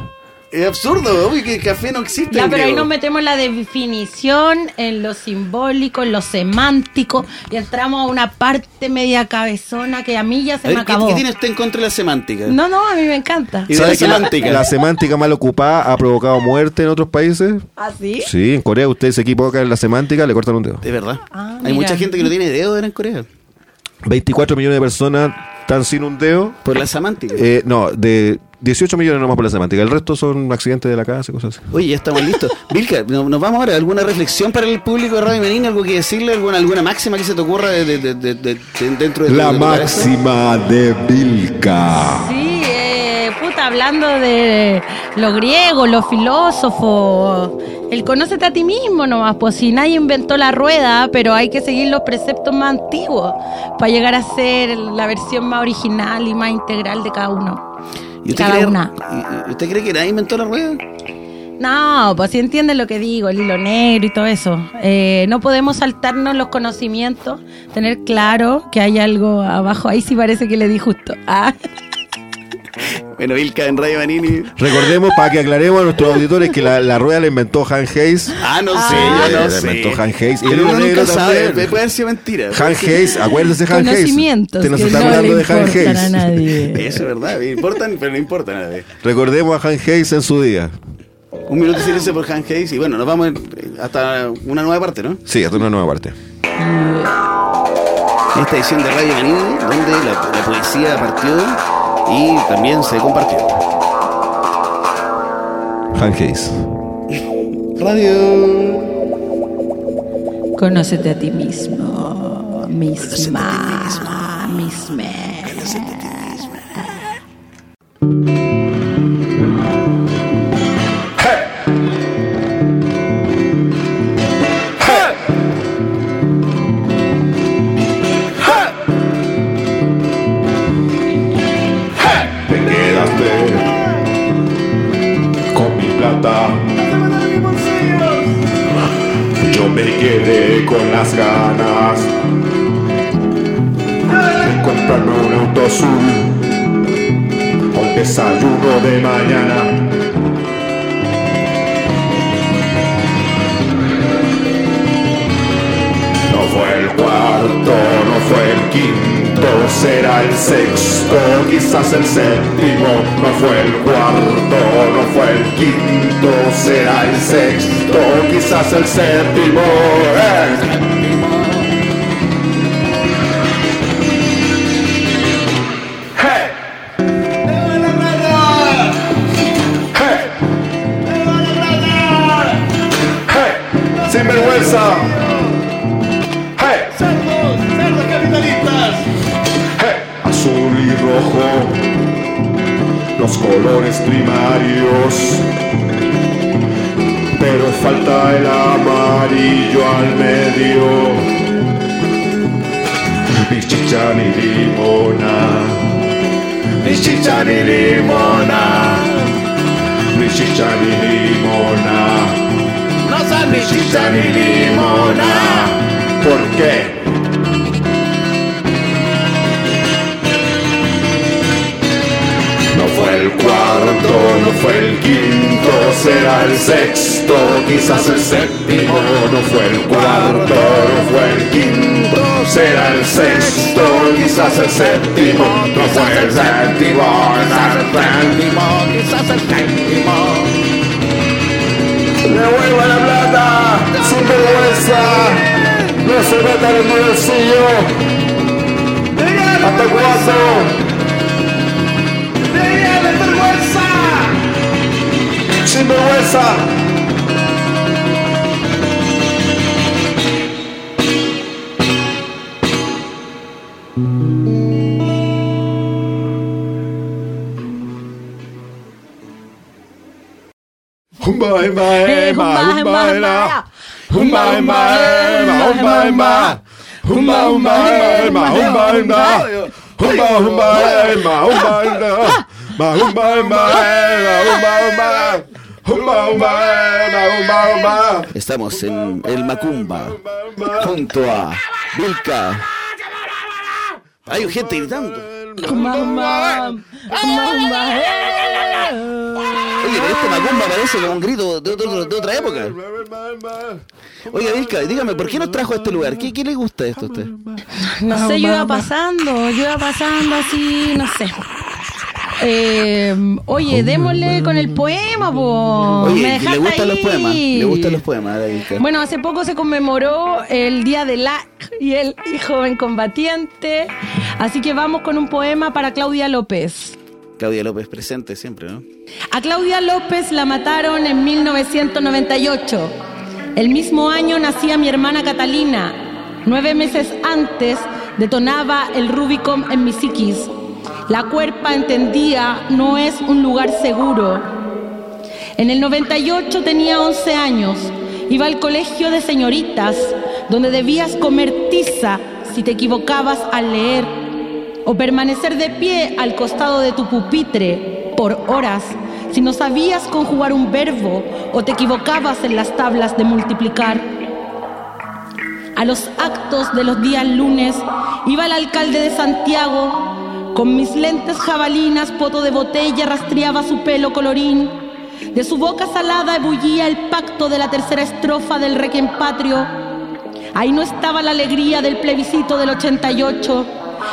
[SPEAKER 2] Es absurdo, obvio que el café no existe.
[SPEAKER 1] Ya, pero ahí nos metemos en la definición, en lo simbólico, en lo semántico, y entramos a una parte media cabezona que a mí ya se
[SPEAKER 2] ver,
[SPEAKER 1] me
[SPEAKER 2] ¿qué,
[SPEAKER 1] acabó.
[SPEAKER 2] qué tiene usted en contra de la semántica?
[SPEAKER 1] No, no, a mí me encanta.
[SPEAKER 2] Y de
[SPEAKER 3] ¿Sabe
[SPEAKER 2] la semántica.
[SPEAKER 3] la semántica mal ocupada ha provocado muerte en otros países?
[SPEAKER 1] ¿Así?
[SPEAKER 3] Sí, en Corea usted se equivoca en la semántica, le cortan un dedo.
[SPEAKER 2] De verdad.
[SPEAKER 1] Ah,
[SPEAKER 2] Hay
[SPEAKER 1] mira.
[SPEAKER 2] mucha gente que no tiene dedo ahora en Corea.
[SPEAKER 3] 24 millones de personas están sin un dedo.
[SPEAKER 2] Por la semántica.
[SPEAKER 3] Eh, no, de 18 millones nomás por la semántica. El resto son accidentes de la casa y cosas así.
[SPEAKER 2] Oye, ya estamos listos. Vilca, no- nos vamos ahora. ¿Alguna reflexión para el público de Radio Menina? ¿Algo que decirle? ¿Alguna, alguna máxima que se te ocurra de, de- de- de- de- de- dentro de tu-
[SPEAKER 3] La
[SPEAKER 2] tu
[SPEAKER 3] máxima de Vilca.
[SPEAKER 1] Sí, eh, puta, hablando de los griegos, los filósofos. El conócete a ti mismo nomás, pues si nadie inventó la rueda, pero hay que seguir los preceptos más antiguos para llegar a ser la versión más original y más integral de cada uno.
[SPEAKER 2] ¿Y usted,
[SPEAKER 1] Cada
[SPEAKER 2] cree,
[SPEAKER 1] una.
[SPEAKER 2] ¿Usted cree que nadie inventó la rueda?
[SPEAKER 1] No, pues si entienden lo que digo, el hilo negro y todo eso. Eh, no podemos saltarnos los conocimientos, tener claro que hay algo abajo. Ahí sí parece que le di justo. Ah.
[SPEAKER 2] Bueno, Vilca en Radio Manini.
[SPEAKER 4] Recordemos, para que aclaremos a nuestros auditores, que la, la rueda la inventó Han Hayes.
[SPEAKER 2] Ah, no sé,
[SPEAKER 1] Ah.
[SPEAKER 2] yo no
[SPEAKER 4] la
[SPEAKER 2] sé.
[SPEAKER 4] inventó Han Hayes. Y el
[SPEAKER 2] uno
[SPEAKER 4] negro
[SPEAKER 2] sabe, puede haber sido mentira.
[SPEAKER 4] Han Hayes, acuérdese Han Hayes.
[SPEAKER 1] Conocimientos
[SPEAKER 4] Te nos
[SPEAKER 1] que
[SPEAKER 4] está
[SPEAKER 1] no
[SPEAKER 4] hablando de Han
[SPEAKER 1] importan a
[SPEAKER 4] Hayes.
[SPEAKER 1] nadie.
[SPEAKER 2] Eso es verdad, importan, pero no importa nada.
[SPEAKER 4] Recordemos a Han Hayes en su día.
[SPEAKER 2] Un minuto de silencio por Han Hayes y bueno, nos vamos hasta una nueva parte, ¿no?
[SPEAKER 4] Sí, hasta una nueva parte.
[SPEAKER 2] Esta edición de Radio Manini, donde la, la poesía partió y también se compartió.
[SPEAKER 4] Han Hayes.
[SPEAKER 2] Radio.
[SPEAKER 1] Conócete a ti mismo, misma, misma.
[SPEAKER 3] Te quedé con las ganas de comprarme un auto azul. Un desayuno de mañana. Será el sexto, quizás el séptimo. No fue el cuarto, no fue el quinto, será el sexto, quizás el séptimo. ¡Eh! Los colores primarios. Pero falta el amarillo al medio. Ni chicha ni limona. Ni chicha ni limona. Ni chicha ni limona. No son ni chicha ni limona. ¿Por qué? Cuarto, no fue el quinto, será el sexto, quizás el séptimo. No fue el cuarto, no fue el quinto, será el sexto, quizás el séptimo. No fue el séptimo, será el séptimo, quizás el séptimo. Devuelva la plata, sin vergüenza, no se meta en el bolsillo. ¿Hasta cuándo? ¡Sin vergüenza! Humba, humba, humba. Humba, humba, humba. Humba, humba, humba. Humba, humba, humba, humba, humba, humba, humba. Humba, humba, ema, humba, humba.
[SPEAKER 2] Estamos en el Macumba, junto a Vilca. Hay gente gritando.
[SPEAKER 1] Eh.
[SPEAKER 2] Oye, pero este Macumba parece como un grito de, otro- de otra época. Oiga, Vilca, dígame, ¿por qué nos trajo a este lugar? ¿Qué, qué le gusta esto a usted?
[SPEAKER 1] No sé, yo iba pasando, yo iba pasando así, no sé. Eh, oye, démosle con el poema, po. Me
[SPEAKER 2] Oye, ¿y
[SPEAKER 1] dejaste
[SPEAKER 2] ¿le gustan los poemas? ¿Le gustan los poemas?
[SPEAKER 1] Bueno, hace poco se conmemoró el Día del la y el joven combatiente. Así que vamos con un poema para Claudia López.
[SPEAKER 2] Claudia López presente siempre, ¿no?
[SPEAKER 1] A Claudia López la mataron en 1998. El mismo año nacía mi hermana Catalina. Nueve meses antes detonaba el Rubicon en mi psiquis. La cuerpa entendía no es un lugar seguro. En el 98 tenía 11 años. Iba al colegio de señoritas, donde debías comer tiza si te equivocabas al leer o permanecer de pie al costado de tu pupitre por horas si no sabías conjugar un verbo o te equivocabas en las tablas de multiplicar. A los actos de los días lunes iba el alcalde de Santiago, con mis lentes jabalinas, poto de botella, rastreaba su pelo colorín. De su boca salada ebullía el pacto de la tercera estrofa del Requiem Patrio. Ahí no estaba la alegría del plebiscito del 88.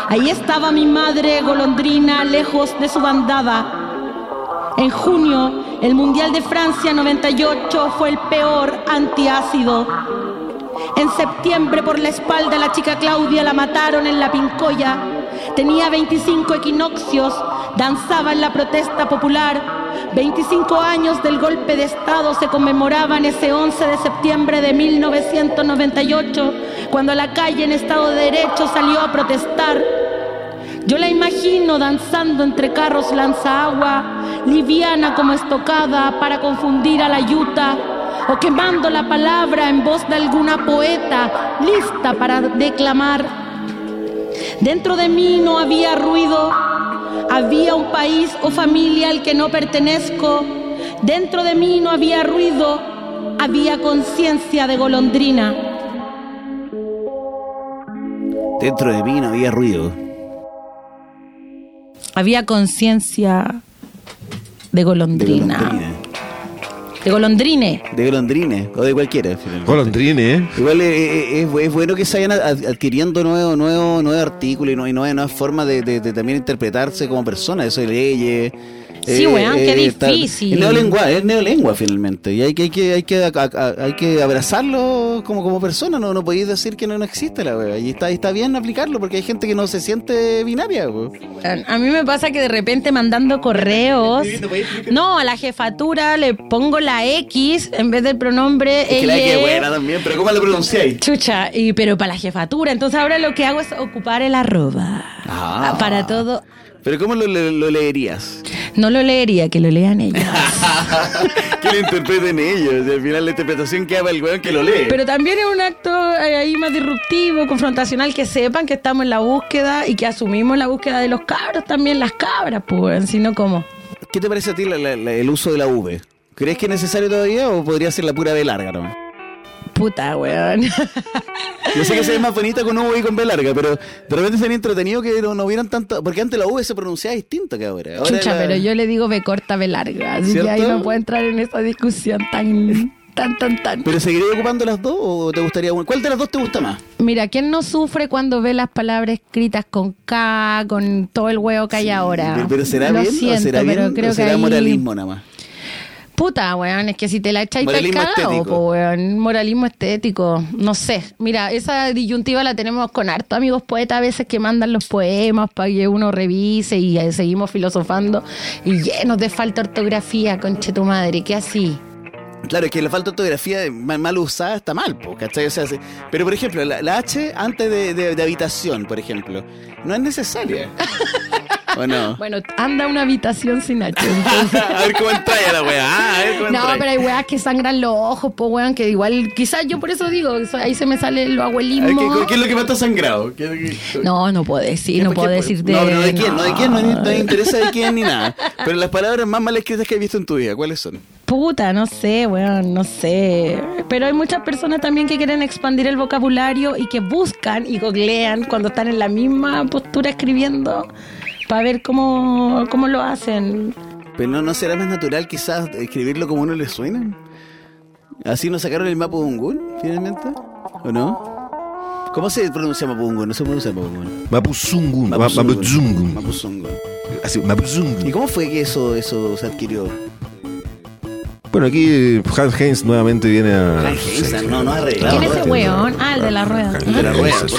[SPEAKER 1] Ahí estaba mi madre golondrina lejos de su bandada. En junio, el Mundial de Francia 98 fue el peor antiácido. En septiembre, por la espalda, la chica Claudia la mataron en la Pincoya. Tenía 25 equinoccios, danzaba en la protesta popular. 25 años del golpe de Estado se conmemoraban ese 11 de septiembre de 1998, cuando la calle en Estado de Derecho salió a protestar. Yo la imagino danzando entre carros lanza agua, liviana como estocada para confundir a la yuta, o quemando la palabra en voz de alguna poeta, lista para declamar. Dentro de mí no había ruido, había un país o familia al que no pertenezco. Dentro de mí no había ruido, había conciencia de golondrina.
[SPEAKER 2] Dentro de mí no había ruido.
[SPEAKER 1] Había conciencia de
[SPEAKER 2] De
[SPEAKER 1] golondrina. De golondrine.
[SPEAKER 2] De golondrines, o de cualquiera. finalmente.
[SPEAKER 3] Golondrine, ¿eh?
[SPEAKER 2] Igual es, es- es- bueno que se vayan ad- adquiriendo nuevos nuevos nuevos artículos y nue- y nuevas, nuevas formas de, de- de también interpretarse como persona, eso de leyes.
[SPEAKER 1] Sí, weón, qué
[SPEAKER 2] está-
[SPEAKER 1] difícil.
[SPEAKER 2] Es neolengua, es neolengua finalmente. Y hay que, hay que, hay que, a- a- hay que abrazarlo como, como persona, no, no podéis decir que no, no existe la wea. Y está, y está bien aplicarlo porque hay gente que no se siente binaria. weón.
[SPEAKER 1] A mí me pasa que de repente mandando correos, no, a la jefatura le pongo la X en vez del pronombre
[SPEAKER 2] Es que la
[SPEAKER 1] ella.
[SPEAKER 2] que buena también, pero ¿cómo lo pronunciáis?
[SPEAKER 1] Chucha, y, pero para la jefatura. Entonces ahora lo que hago es ocupar el arroba.
[SPEAKER 2] Ah.
[SPEAKER 1] Para todo.
[SPEAKER 2] Pero ¿cómo lo, lo- lo leerías?
[SPEAKER 1] No lo leería, que lo lean ellos.
[SPEAKER 2] que lo interpreten ellos. Y al final la interpretación queda para el weón que lo lee.
[SPEAKER 1] Pero también es un acto eh, ahí más disruptivo, confrontacional, que sepan que estamos en la búsqueda y que asumimos la búsqueda de los cabros, también las cabras, pues, sino como.
[SPEAKER 2] ¿Qué te parece a ti la- la- la- el uso de la V? ¿Crees que es necesario todavía o podría ser la pura B larga nomás?
[SPEAKER 1] Puta, weón.
[SPEAKER 2] Yo sé que se ve más bonita con V y con B larga, pero de repente sería entretenido que no, no hubieran tanto. Porque antes la V se pronunciaba distinto que ahora. Ahora
[SPEAKER 1] Chucha, pero yo le digo B corta, B larga. Así que ahí no puedo entrar en esa discusión tan, tan, tan, tan.
[SPEAKER 2] ¿Pero seguirías ocupando las dos o te gustaría una? ¿Cuál de las dos te gusta más?
[SPEAKER 1] Mira, ¿quién no sufre cuando ve las palabras escritas con K, con todo el huevo que hay ahora?
[SPEAKER 2] Pero, ¿será
[SPEAKER 1] Lo
[SPEAKER 2] bien
[SPEAKER 1] siento,
[SPEAKER 2] o será
[SPEAKER 1] pero
[SPEAKER 2] bien
[SPEAKER 1] creo
[SPEAKER 2] o será
[SPEAKER 1] que ahí-
[SPEAKER 2] moralismo nada más?
[SPEAKER 1] Puta, weón, es que si te la echáis te cagado, po, weón. Moralismo estético. No sé. Mira, esa disyuntiva la tenemos con harto amigos poetas a veces que mandan los poemas para que uno revise y seguimos filosofando y llenos de falta ortografía, conche tu madre, ¿qué así?
[SPEAKER 2] Claro, es que la falta de ortografía mal, usada está mal, ¿cachai? O sea, se- pero por ejemplo, la, la H antes de, de- de habitación, por ejemplo, no es necesaria. ¿O no?
[SPEAKER 1] Bueno, anda a una habitación sin H.
[SPEAKER 2] a ver cómo entra la weá. ah, A ver cómo
[SPEAKER 1] No,
[SPEAKER 2] entra.
[SPEAKER 1] pero hay weas que sangran los ojos, po, weón, que igual, quizás yo por eso digo, ahí se me sale lo
[SPEAKER 2] A ver,
[SPEAKER 1] abuelismo.
[SPEAKER 2] ¿qué, qué es lo que más está sangrado? ¿Qué- qué-
[SPEAKER 1] No, no puedo decir,
[SPEAKER 2] ¿Qué-
[SPEAKER 1] no puedo decir de...
[SPEAKER 2] No, pero no de quién, no de quién, no, no me interesa de quién ni nada. Pero las palabras más mal escritas que has visto en tu vida, ¿cuáles son?
[SPEAKER 1] Puta, no sé, weón, no sé. Pero hay muchas personas también que quieren expandir el vocabulario y que buscan y googlean cuando están en la misma postura escribiendo para ver cómo, cómo lo hacen.
[SPEAKER 2] Pero no, no será más natural quizás escribirlo como uno le suena. ¿Así nos sacaron el Mapudungún, finalmente? ¿O no? ¿Cómo se pronuncia Mapudungún? No se pronuncia Mapudungún.
[SPEAKER 3] Mapuzungun. ma-
[SPEAKER 2] Mapuzungun.
[SPEAKER 3] Mapuzungun.
[SPEAKER 2] Mapuzungun.
[SPEAKER 3] Así,
[SPEAKER 2] ¿Y
[SPEAKER 3] Mapuzungun.
[SPEAKER 2] cómo fue que eso, eso se adquirió?
[SPEAKER 3] Bueno, aquí Hans Heinz nuevamente viene a.
[SPEAKER 2] Hans Heinz, no, no ha arreglado.
[SPEAKER 1] ¿Quién es ese weón? Ah, el de la rueda.
[SPEAKER 2] El de la rueda,
[SPEAKER 3] sí.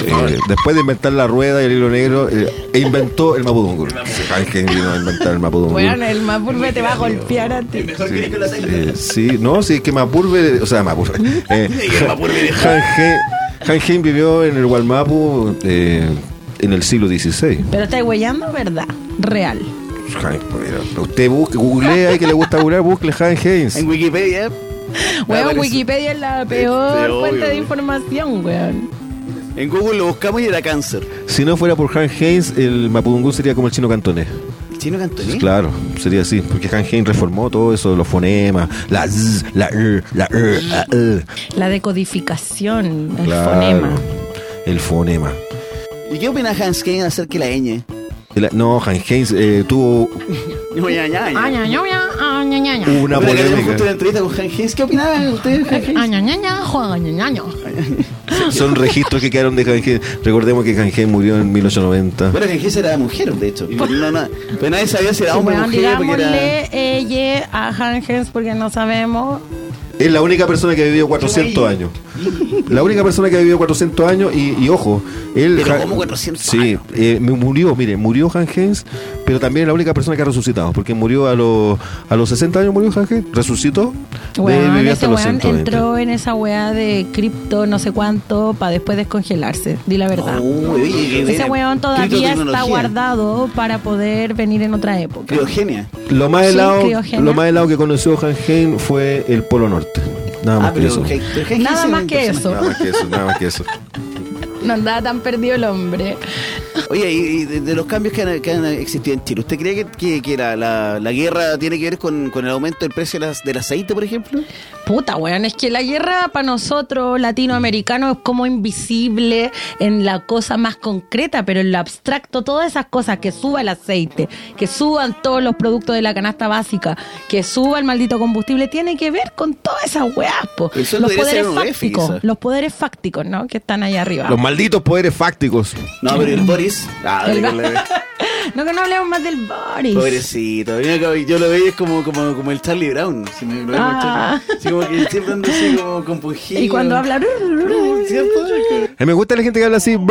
[SPEAKER 3] después de inventar la rueda y el hilo negro, eh, e inventó el Mapudungun. Hans Heinz vino a inventar el Mapudungun.
[SPEAKER 1] Weón, el Mapurbe te va a golpear a ti.
[SPEAKER 3] Eh, sí, no, sí, que Mapurbe, o sea, Mapurbe. Eh,
[SPEAKER 2] el Mapurbe de-
[SPEAKER 3] Han Heinz- Han vivió en el Gualmapu eh, en el siglo XVI.
[SPEAKER 1] Pero estáis weyando, ¿verdad? real.
[SPEAKER 3] Usted busque, googlea y que le gusta googlear, busque Hank Haynes.
[SPEAKER 2] En Wikipedia.
[SPEAKER 1] Weón. Wikipedia es la peor
[SPEAKER 2] Sí,
[SPEAKER 1] fuente de información, weón.
[SPEAKER 2] En Google lo buscamos y era cáncer.
[SPEAKER 3] Si no fuera por Hank Haynes, el Mapudungún sería como el chino cantonés.
[SPEAKER 2] ¿Chino Cantoní?
[SPEAKER 3] Claro, sería así, porque Hank Haynes reformó todo eso, los fonemas, la z, la r, la r, la e.
[SPEAKER 1] La decodificación, el
[SPEAKER 3] Claro,
[SPEAKER 1] fonema.
[SPEAKER 3] El fonema.
[SPEAKER 2] ¿Y qué opina Hans Kane acerca de la ñ?
[SPEAKER 3] No, Han Haynes eh, tuvo
[SPEAKER 1] ah, ah,
[SPEAKER 3] una
[SPEAKER 2] polémica. una entrevista con Han Haynes. ¿Qué
[SPEAKER 1] opinaba usted de Han eh, Haynes? Ah,
[SPEAKER 3] Son registros que quedaron de Han Haynes. Recordemos que Han Haynes murió en 1890.
[SPEAKER 2] Bueno, Han Haynes era mujer, de hecho. Pero, nadie sabía si era hombre o mujer.
[SPEAKER 1] Digámosle ella a Han Haynes porque no sabemos.
[SPEAKER 3] Es la única persona que ha vivido 400 años. La única persona que ha vivido 400 años y, y ojo, él...
[SPEAKER 2] Pero ¿cómo 400
[SPEAKER 3] Sí,
[SPEAKER 2] años?
[SPEAKER 3] eh, murió, mire, murió Hank Haynes, pero también es la única persona que ha resucitado, porque murió a los, a los 60 años, murió Haynes, resucitó, de vivió
[SPEAKER 1] ese weón
[SPEAKER 3] 120.
[SPEAKER 1] entró en esa weá de cripto no sé cuánto para después descongelarse. Di la verdad.
[SPEAKER 2] Oye, que
[SPEAKER 1] ese weón todavía está guardado para poder venir en otra época.
[SPEAKER 2] Criogenia.
[SPEAKER 3] Lo más,
[SPEAKER 1] Sí,
[SPEAKER 3] helado,
[SPEAKER 1] criogenia.
[SPEAKER 3] lo más helado que conoció Hank Haynes fue el Polo Norte. Nada más
[SPEAKER 2] Ah,
[SPEAKER 3] que eso.
[SPEAKER 2] Hans- pero Hans
[SPEAKER 1] Nada más que eso.
[SPEAKER 3] Nada más que eso,
[SPEAKER 1] No andaba tan perdido el hombre.
[SPEAKER 2] Oye, y, de, de los cambios que han, que han existido en Chile, ¿usted cree que, que- que la, la- la guerra tiene que ver con, con el aumento del precio de las- del aceite, por ejemplo?
[SPEAKER 1] Puta, weón, es que la guerra para nosotros latinoamericanos es como invisible en la cosa más concreta, pero en lo abstracto, todas esas cosas, que suba el aceite, que suban todos los productos de la canasta básica, que suba el maldito combustible, tiene que ver con todas esas weas, po. Los poderes fácticos, los poderes fácticos, ¿no? Que están ahí arriba.
[SPEAKER 3] Los malditos poderes fácticos.
[SPEAKER 2] No, pero el Boris. Ah,
[SPEAKER 1] El
[SPEAKER 2] de
[SPEAKER 1] ba-
[SPEAKER 2] que le-
[SPEAKER 1] no que no hablemos más del Boris.
[SPEAKER 2] Pobrecito, mira que yo lo veía es como, como, como el Charlie Brown. Si me, lo
[SPEAKER 1] Ah.
[SPEAKER 2] Sí, como que siempre ando así como compungido.
[SPEAKER 1] Y cuando habla...
[SPEAKER 3] Me gusta la gente que habla así. Oye,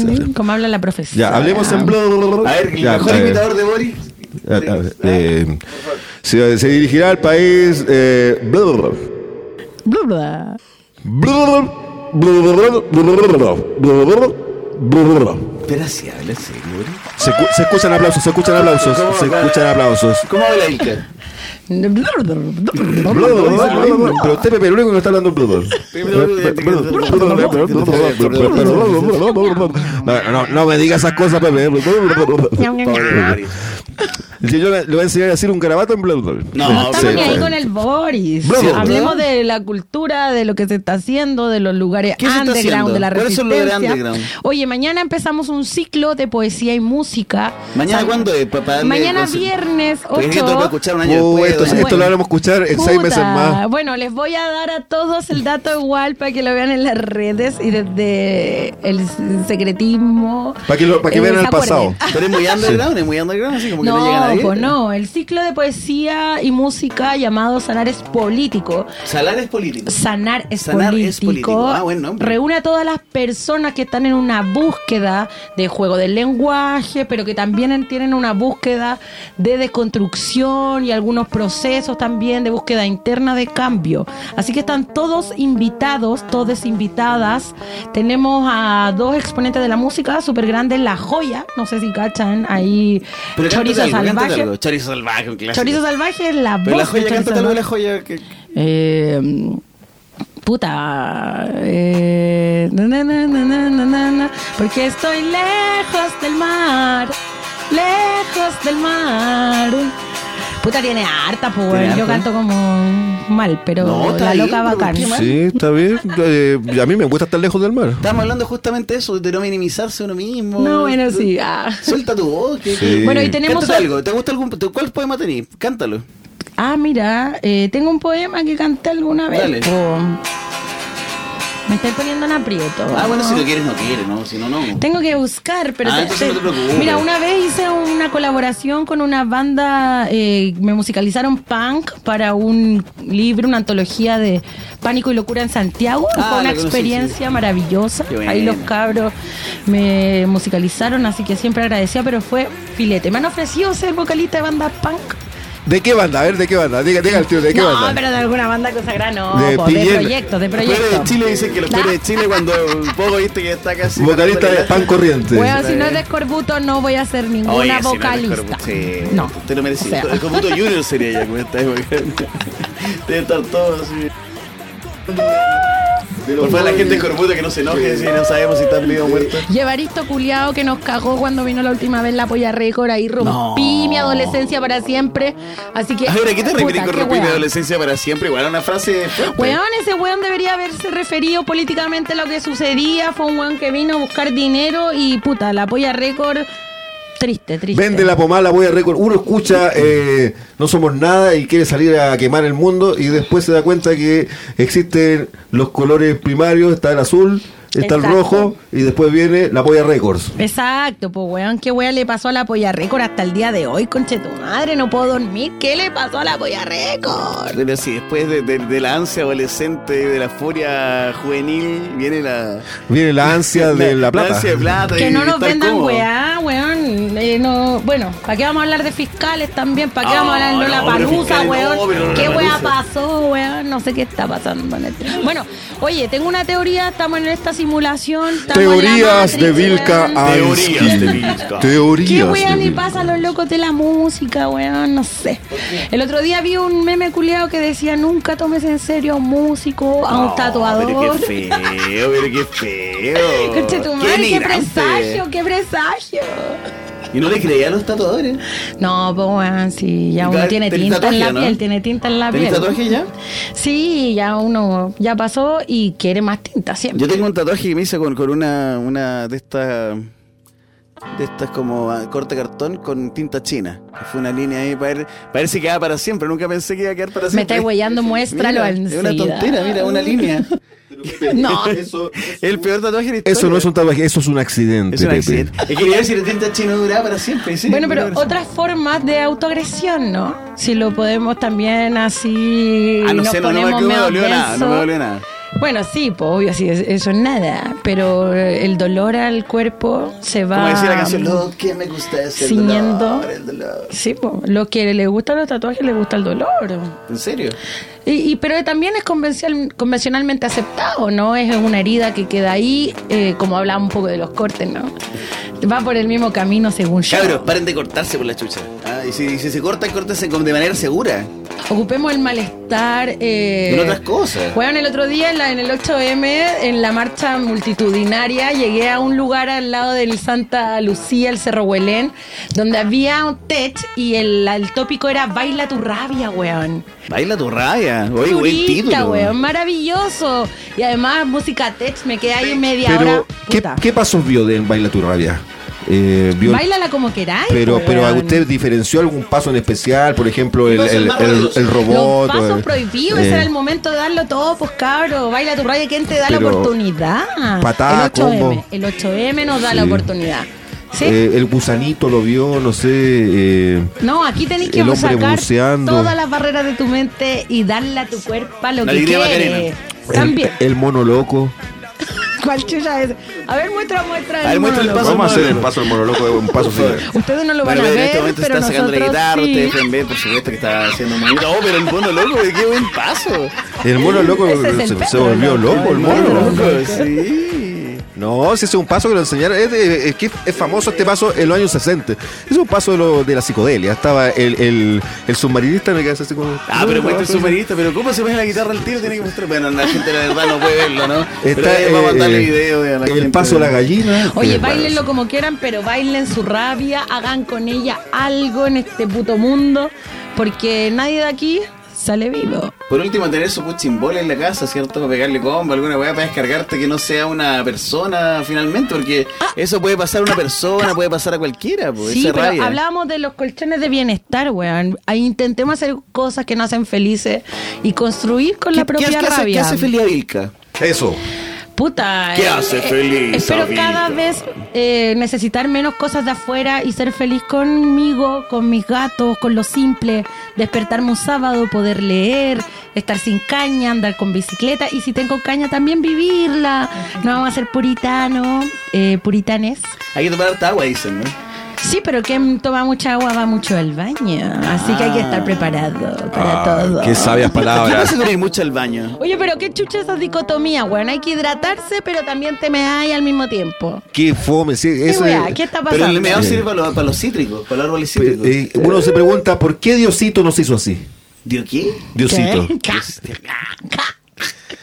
[SPEAKER 3] ¿sabes qué?
[SPEAKER 1] Como habla la profesora.
[SPEAKER 3] Ya, hablemos en.
[SPEAKER 2] A ver, el
[SPEAKER 3] Ya,
[SPEAKER 2] mejor
[SPEAKER 3] eh,
[SPEAKER 2] imitador de Boris.
[SPEAKER 3] a- a- eh, se, se dirigirá al país. Eh, bla, bla, bla.
[SPEAKER 2] Gracias, seguro.
[SPEAKER 3] Se, escuchan aplausos, se escuchan aplausos, se escuchan aplausos.
[SPEAKER 2] ¿Cómo habla
[SPEAKER 3] Iker? Pero usted, Pepe, el único que está hablando No, no, no me diga esas cosas, Pepe. Si yo le voy a enseñar a decir un garabato en bla.
[SPEAKER 2] No,
[SPEAKER 1] No estamos
[SPEAKER 3] Sí,
[SPEAKER 1] ni ahí
[SPEAKER 3] sí.
[SPEAKER 1] con el Boris.
[SPEAKER 3] Bla.
[SPEAKER 1] Hablemos de la cultura, de lo que se está haciendo, de los lugares
[SPEAKER 2] ¿Qué se está
[SPEAKER 1] underground, de la
[SPEAKER 2] ¿Cuáles son los lugares
[SPEAKER 1] resistencia.
[SPEAKER 2] underground?
[SPEAKER 1] Oye, mañana empezamos un ciclo de poesía y música.
[SPEAKER 2] ¿Mañana
[SPEAKER 1] San-
[SPEAKER 2] cuándo es? Pa- pa darle
[SPEAKER 1] Mañana
[SPEAKER 2] cosas.
[SPEAKER 1] viernes
[SPEAKER 2] Porque es que esto lo puede
[SPEAKER 1] 8.
[SPEAKER 2] escuchar un año
[SPEAKER 3] Oh,
[SPEAKER 2] después.
[SPEAKER 3] esto, lo vamos a escuchar en seis meses más.
[SPEAKER 1] Bueno, les voy a dar a todos el dato igual para que lo vean en las redes y desde el secretismo.
[SPEAKER 3] Para que, lo- para que
[SPEAKER 1] eh,
[SPEAKER 3] vean el
[SPEAKER 1] acuerden.
[SPEAKER 3] pasado.
[SPEAKER 2] Pero es muy underground, es muy underground, así como no, llega
[SPEAKER 1] No,
[SPEAKER 2] nadie.
[SPEAKER 1] pues no, el ciclo de poesía y música llamado Sanar es Político.
[SPEAKER 2] Salar es político.
[SPEAKER 1] Sanar es,
[SPEAKER 2] Sanar
[SPEAKER 1] político.
[SPEAKER 2] es político. Ah, buen nombre.
[SPEAKER 1] Reúne a todas las personas que están en una búsqueda de juego del lenguaje, pero que también tienen una búsqueda de desconstrucción y algunos procesos también de búsqueda interna de cambio. Así que están todos invitados, todas invitadas. Tenemos a dos exponentes de la música súper grandes, La Joya, no sé si cachan, ahí
[SPEAKER 2] Pero
[SPEAKER 1] chorizo
[SPEAKER 2] algo,
[SPEAKER 1] salvaje.
[SPEAKER 2] Algo. Chorizo salvaje, un clásico.
[SPEAKER 1] Chorizo salvaje es la voz Pero
[SPEAKER 2] la joya, cántate algo de la joya. Que...
[SPEAKER 1] Eh, puta. Eh, na, na, na, porque estoy lejos del mar. Lejos del mar. Puta, tiene harta, pues. Yo canto como mal, pero
[SPEAKER 2] No, está
[SPEAKER 1] la
[SPEAKER 2] bien,
[SPEAKER 1] loca
[SPEAKER 2] pero
[SPEAKER 1] bacán.
[SPEAKER 3] Sí, está bien. Eh, a mí me gusta estar lejos del mar.
[SPEAKER 2] Estamos hablando justamente de eso, de no minimizarse uno mismo.
[SPEAKER 1] No, bueno, sí. ah.
[SPEAKER 2] Suelta tu voz. Que,
[SPEAKER 3] Sí.
[SPEAKER 1] Bueno, y tenemos.
[SPEAKER 2] Cántate algo. ¿Te gusta algún. ¿Cuál poema tenés? Cántalo.
[SPEAKER 1] Ah, mira, eh, tengo un poema que canté alguna vez.
[SPEAKER 2] Dale.
[SPEAKER 1] po. Me estoy poniendo en aprieto.
[SPEAKER 2] Ah, bueno, si lo quieres, no quieres, ¿no? Si no, no.
[SPEAKER 1] Tengo que buscar, pero
[SPEAKER 2] Ah,
[SPEAKER 1] te-
[SPEAKER 2] entonces
[SPEAKER 1] te-
[SPEAKER 2] no te preocupes.
[SPEAKER 1] mira, una vez hice una colaboración con una banda, eh, me musicalizaron punk para un libro, una antología de pánico y locura en Santiago.
[SPEAKER 2] Ah,
[SPEAKER 1] Fue una
[SPEAKER 2] conocí,
[SPEAKER 1] experiencia maravillosa. Ahí los cabros me musicalizaron, así que siempre agradecía, pero fue filete. Me han ofrecido ser vocalista de banda punk
[SPEAKER 3] ¿De qué banda? A ver, ¿de qué banda? Diga, diga el tío, ¿de qué
[SPEAKER 1] no,
[SPEAKER 3] banda?
[SPEAKER 1] pero de alguna banda consagrada no,
[SPEAKER 3] De
[SPEAKER 1] po, de, proyectos, de
[SPEAKER 2] Los
[SPEAKER 1] proyectos.
[SPEAKER 2] de Chile dicen que los peores de Chile cuando poco viste que está casi.
[SPEAKER 3] Vocalista de Pan Corriente.
[SPEAKER 1] Weón, si no es de Escorbuto no voy a ser ninguna
[SPEAKER 2] Oye, si no es
[SPEAKER 1] vocalista.
[SPEAKER 2] Sí,
[SPEAKER 1] no.
[SPEAKER 2] Te lo merecí.
[SPEAKER 1] O sea.
[SPEAKER 2] Junior sería ya como esta época. Debe estar todo así. Por favor, la gente de Corbuto que no se enoje si no sabemos si están vivos o muertos.
[SPEAKER 1] Y Evaristo culiao que nos cagó cuando vino la última vez la polla récord. Ahí rompí
[SPEAKER 2] No.
[SPEAKER 1] mi adolescencia para siempre. Así que.
[SPEAKER 2] A ver, ¿a qué te refieres con rompir mi adolescencia para siempre? Igual una frase fuerte.
[SPEAKER 1] Weón, ese weón debería haberse referido políticamente a lo que sucedía. Fue un weón que vino a buscar dinero y puta, la polla récord. Triste, triste.
[SPEAKER 3] Vende la pomada, voy a récord. Uno escucha eh, No somos nada y quiere salir a quemar el mundo y después se da cuenta que existen los colores primarios, está el azul, está el rojo y después viene la polla records.
[SPEAKER 1] Exacto, pues weón, ¿qué weón le pasó a la polla récord hasta el día de hoy, conche tu madre? No puedo dormir. ¿Qué le pasó a la polla récord?
[SPEAKER 2] Pero sí, después de, de- de la ansia adolescente, de la furia juvenil, viene la...
[SPEAKER 3] Viene la ansia de la plata.
[SPEAKER 2] ansia de plata.
[SPEAKER 1] Que
[SPEAKER 2] y
[SPEAKER 1] no nos vendan weá, weón. Eh, no, bueno, ¿para qué vamos a hablar de fiscales también? ¿Para qué
[SPEAKER 2] Ah,
[SPEAKER 1] vamos a hablar de
[SPEAKER 2] no,
[SPEAKER 1] la palusa,
[SPEAKER 2] no,
[SPEAKER 1] weón? ¿Qué weá pasó, weón? No sé qué está pasando en. Bueno, oye, tengo una teoría, estamos en esta simulación.
[SPEAKER 3] Teorías de Vilca.
[SPEAKER 2] Teorías de. Vilca.
[SPEAKER 3] Teorías.
[SPEAKER 1] ¿Qué weón
[SPEAKER 3] Vilca.
[SPEAKER 1] pasa a los locos de la música, weón? No sé. El otro día vi un meme culiado que decía nunca tomes en serio a un músico, a un
[SPEAKER 2] No,
[SPEAKER 1] tatuador.
[SPEAKER 2] Pero qué feo, pero qué feo.
[SPEAKER 1] Conche tu madre, qué presagio, qué presagio.
[SPEAKER 2] Y no le creía a los tatuadores.
[SPEAKER 1] No, pues weón, sí, ya
[SPEAKER 2] ¿Y
[SPEAKER 1] uno tiene tinta en la
[SPEAKER 2] no?
[SPEAKER 1] piel, tiene tinta en la
[SPEAKER 2] ¿Tenés
[SPEAKER 1] piel.
[SPEAKER 2] tatuaje ya?
[SPEAKER 1] Sí, ya uno ya pasó y quiere más tinta siempre.
[SPEAKER 2] Yo tengo un tatuaje que me hice con, con una, una de estas de estas como ah, corte cartón con tinta china. Que fue una línea ahí para ver, para ver si quedaba para siempre. Nunca pensé que iba a quedar para
[SPEAKER 1] Me
[SPEAKER 2] siempre.
[SPEAKER 1] estáis huellando, muéstralo
[SPEAKER 2] Mira, Es una tontera, mira, una línea.
[SPEAKER 1] No.
[SPEAKER 3] Eso,
[SPEAKER 2] El peor tatuaje de
[SPEAKER 3] eso no es un tatuaje, eso es un accidente,
[SPEAKER 2] Es un
[SPEAKER 3] Pepe.
[SPEAKER 2] accidente. Es que si la tinta china duraba para siempre. sí,
[SPEAKER 1] Bueno, pero otras formas de autoagresión, ¿no? Si lo podemos también así.
[SPEAKER 2] Ah, no
[SPEAKER 1] nos
[SPEAKER 2] sé, no, no me, dolió nada, no me dolió nada.
[SPEAKER 1] Bueno, sí, pues obvio, sí, es- eso es nada. Pero el dolor al cuerpo se va.
[SPEAKER 2] Como decía la canción, lo que me gusta es el
[SPEAKER 1] ciñendo.
[SPEAKER 2] dolor, el dolor.
[SPEAKER 1] Sí, pues, lo que le gusta los tatuajes le gusta el dolor.
[SPEAKER 2] ¿En serio?
[SPEAKER 1] Y, y- pero también es convencional- convencionalmente aceptado, ¿no? Es una herida que queda ahí, eh, como hablaba un poco de los cortes, ¿no? Va por el mismo camino según yo.
[SPEAKER 2] Cabros, paren de cortarse por la chucha. Ah, y si, si se cortan, córtense de manera segura.
[SPEAKER 1] Ocupemos el malestar. Eh,
[SPEAKER 2] En otras cosas.
[SPEAKER 1] Bueno, el otro día en, la- en el 8M, en la marcha multitudinaria, llegué a un lugar al lado del Santa Lucía, el Cerro Huelén, donde había un tech y el, el tópico era Baila tu rabia, weón.
[SPEAKER 2] Baila tu raya. Oye, buen
[SPEAKER 1] Turista,
[SPEAKER 2] título.
[SPEAKER 1] weón, maravilloso. Y además, música tech, me quedé ahí media hora.
[SPEAKER 3] ¿qué. ¿qué pasos vio de Baila tu rabia? Eh, vio-
[SPEAKER 1] Bailala como queráis.
[SPEAKER 3] pero,
[SPEAKER 1] pues,
[SPEAKER 3] pero ¿a usted diferenció algún paso en especial? Por ejemplo, el, el, el- el robot.
[SPEAKER 1] Los pasos
[SPEAKER 3] el-
[SPEAKER 1] prohibidos,
[SPEAKER 3] eh,
[SPEAKER 1] ese era el momento de darlo todo, pues cabro. Baila tu rabia, ¿quién te da la oportunidad?
[SPEAKER 3] patada,
[SPEAKER 1] el 8M.
[SPEAKER 3] combo.
[SPEAKER 1] El 8M nos da
[SPEAKER 3] Sí.
[SPEAKER 1] la oportunidad. ¿Sí?
[SPEAKER 3] eh, el gusanito lo vio, no sé. eh,
[SPEAKER 1] no, aquí tenés que sacar
[SPEAKER 3] buceando.
[SPEAKER 1] todas las barreras de tu mente y darle a tu cuerpo a lo
[SPEAKER 2] La
[SPEAKER 1] que
[SPEAKER 2] alegría
[SPEAKER 1] quiere.
[SPEAKER 2] Macarena.
[SPEAKER 1] También.
[SPEAKER 3] el, el mono loco.
[SPEAKER 1] ¿Cuál chucha es? A ver, muestra, muestra.
[SPEAKER 2] A ver, muestra el
[SPEAKER 1] monólogo.
[SPEAKER 2] paso
[SPEAKER 3] Vamos a hacer el paso del mono loco, un paso así.
[SPEAKER 1] Ustedes no lo van a
[SPEAKER 2] pero
[SPEAKER 1] ver,
[SPEAKER 2] en este momento
[SPEAKER 1] pero
[SPEAKER 2] está sacando la
[SPEAKER 1] nosotros
[SPEAKER 2] guitarra,
[SPEAKER 1] sí.
[SPEAKER 2] ustedes pueden ver, por supuesto, que está haciendo un monito. Oh, pero el mono loco, qué buen paso.
[SPEAKER 3] El mono loco
[SPEAKER 1] Ese es el
[SPEAKER 3] se, volvió
[SPEAKER 1] loco,
[SPEAKER 3] el mono. Loco,
[SPEAKER 2] sí.
[SPEAKER 3] No, si ese es un paso que lo enseñaron. Es, de- es que es famoso este paso en los años 60. Es un paso de, lo- de la psicodelia. Estaba el, el, el submarinista, me quedé así como.
[SPEAKER 2] Ah, pero muestra el submarinista, pero ¿cómo se pone la guitarra al tiro? Tiene que mostrar. Bueno, la gente la verdad no puede verlo, ¿no?
[SPEAKER 3] Está,
[SPEAKER 2] pero eh, vamos a mandarle
[SPEAKER 3] eh,
[SPEAKER 2] video a la
[SPEAKER 3] el
[SPEAKER 2] gente.
[SPEAKER 3] paso de la gallina.
[SPEAKER 1] Oye,
[SPEAKER 3] Eh,
[SPEAKER 1] bailenlo como quieran, pero bailen su rabia, hagan con ella algo en este puto mundo, porque nadie de aquí sale vivo.
[SPEAKER 2] Por último, tener su puchimbola en la casa, ¿cierto? Para pegarle combo, alguna weá para descargarte que no sea una persona finalmente, porque eso puede pasar a una persona, puede pasar a cualquiera, pues,
[SPEAKER 1] Sí, pero
[SPEAKER 2] rabia.
[SPEAKER 1] hablábamos de los colchones de bienestar, weón. Ahí intentemos hacer cosas que nos hacen felices y construir con la
[SPEAKER 2] ¿Qué-
[SPEAKER 1] propia
[SPEAKER 2] qué hace-
[SPEAKER 1] rabia.
[SPEAKER 2] ¿Qué hace feliz a Vilca?
[SPEAKER 3] Eso.
[SPEAKER 1] Puta.
[SPEAKER 2] ¿Qué
[SPEAKER 1] eh,
[SPEAKER 2] hace
[SPEAKER 1] eh,
[SPEAKER 2] feliz
[SPEAKER 1] Espero cada vez eh, necesitar menos cosas de afuera y ser feliz conmigo, con mis gatos, con lo simple. Despertarme un sábado, poder leer, estar sin caña, andar con bicicleta y si tengo caña también vivirla. No vamos a ser puritanos, eh, puritanes.
[SPEAKER 2] Hay que tomar agua, dicen, ¿no?
[SPEAKER 1] Sí, pero quien toma mucha agua va mucho al baño. Así que hay que estar preparado para
[SPEAKER 3] Ah,
[SPEAKER 1] todo.
[SPEAKER 3] Qué sabias
[SPEAKER 2] ¿Qué
[SPEAKER 3] palabras.
[SPEAKER 2] pasa con ir mucho al baño?
[SPEAKER 1] Oye, pero qué chucha esa dicotomía, weón. Hay que hidratarse, pero también te me al mismo tiempo.
[SPEAKER 3] Qué fome. Sí,
[SPEAKER 1] ¿Qué,
[SPEAKER 3] eso
[SPEAKER 1] weá?
[SPEAKER 3] es-
[SPEAKER 1] ¿Qué está
[SPEAKER 2] Pero
[SPEAKER 1] pasando?
[SPEAKER 2] el meado sirve para los, para los cítricos, para los árboles cítricos.
[SPEAKER 3] eh, uno se pregunta, ¿por qué Diosito nos hizo así?
[SPEAKER 2] ¿Dio qué?
[SPEAKER 3] Diosito.
[SPEAKER 1] ¿Qué? Ca, ca,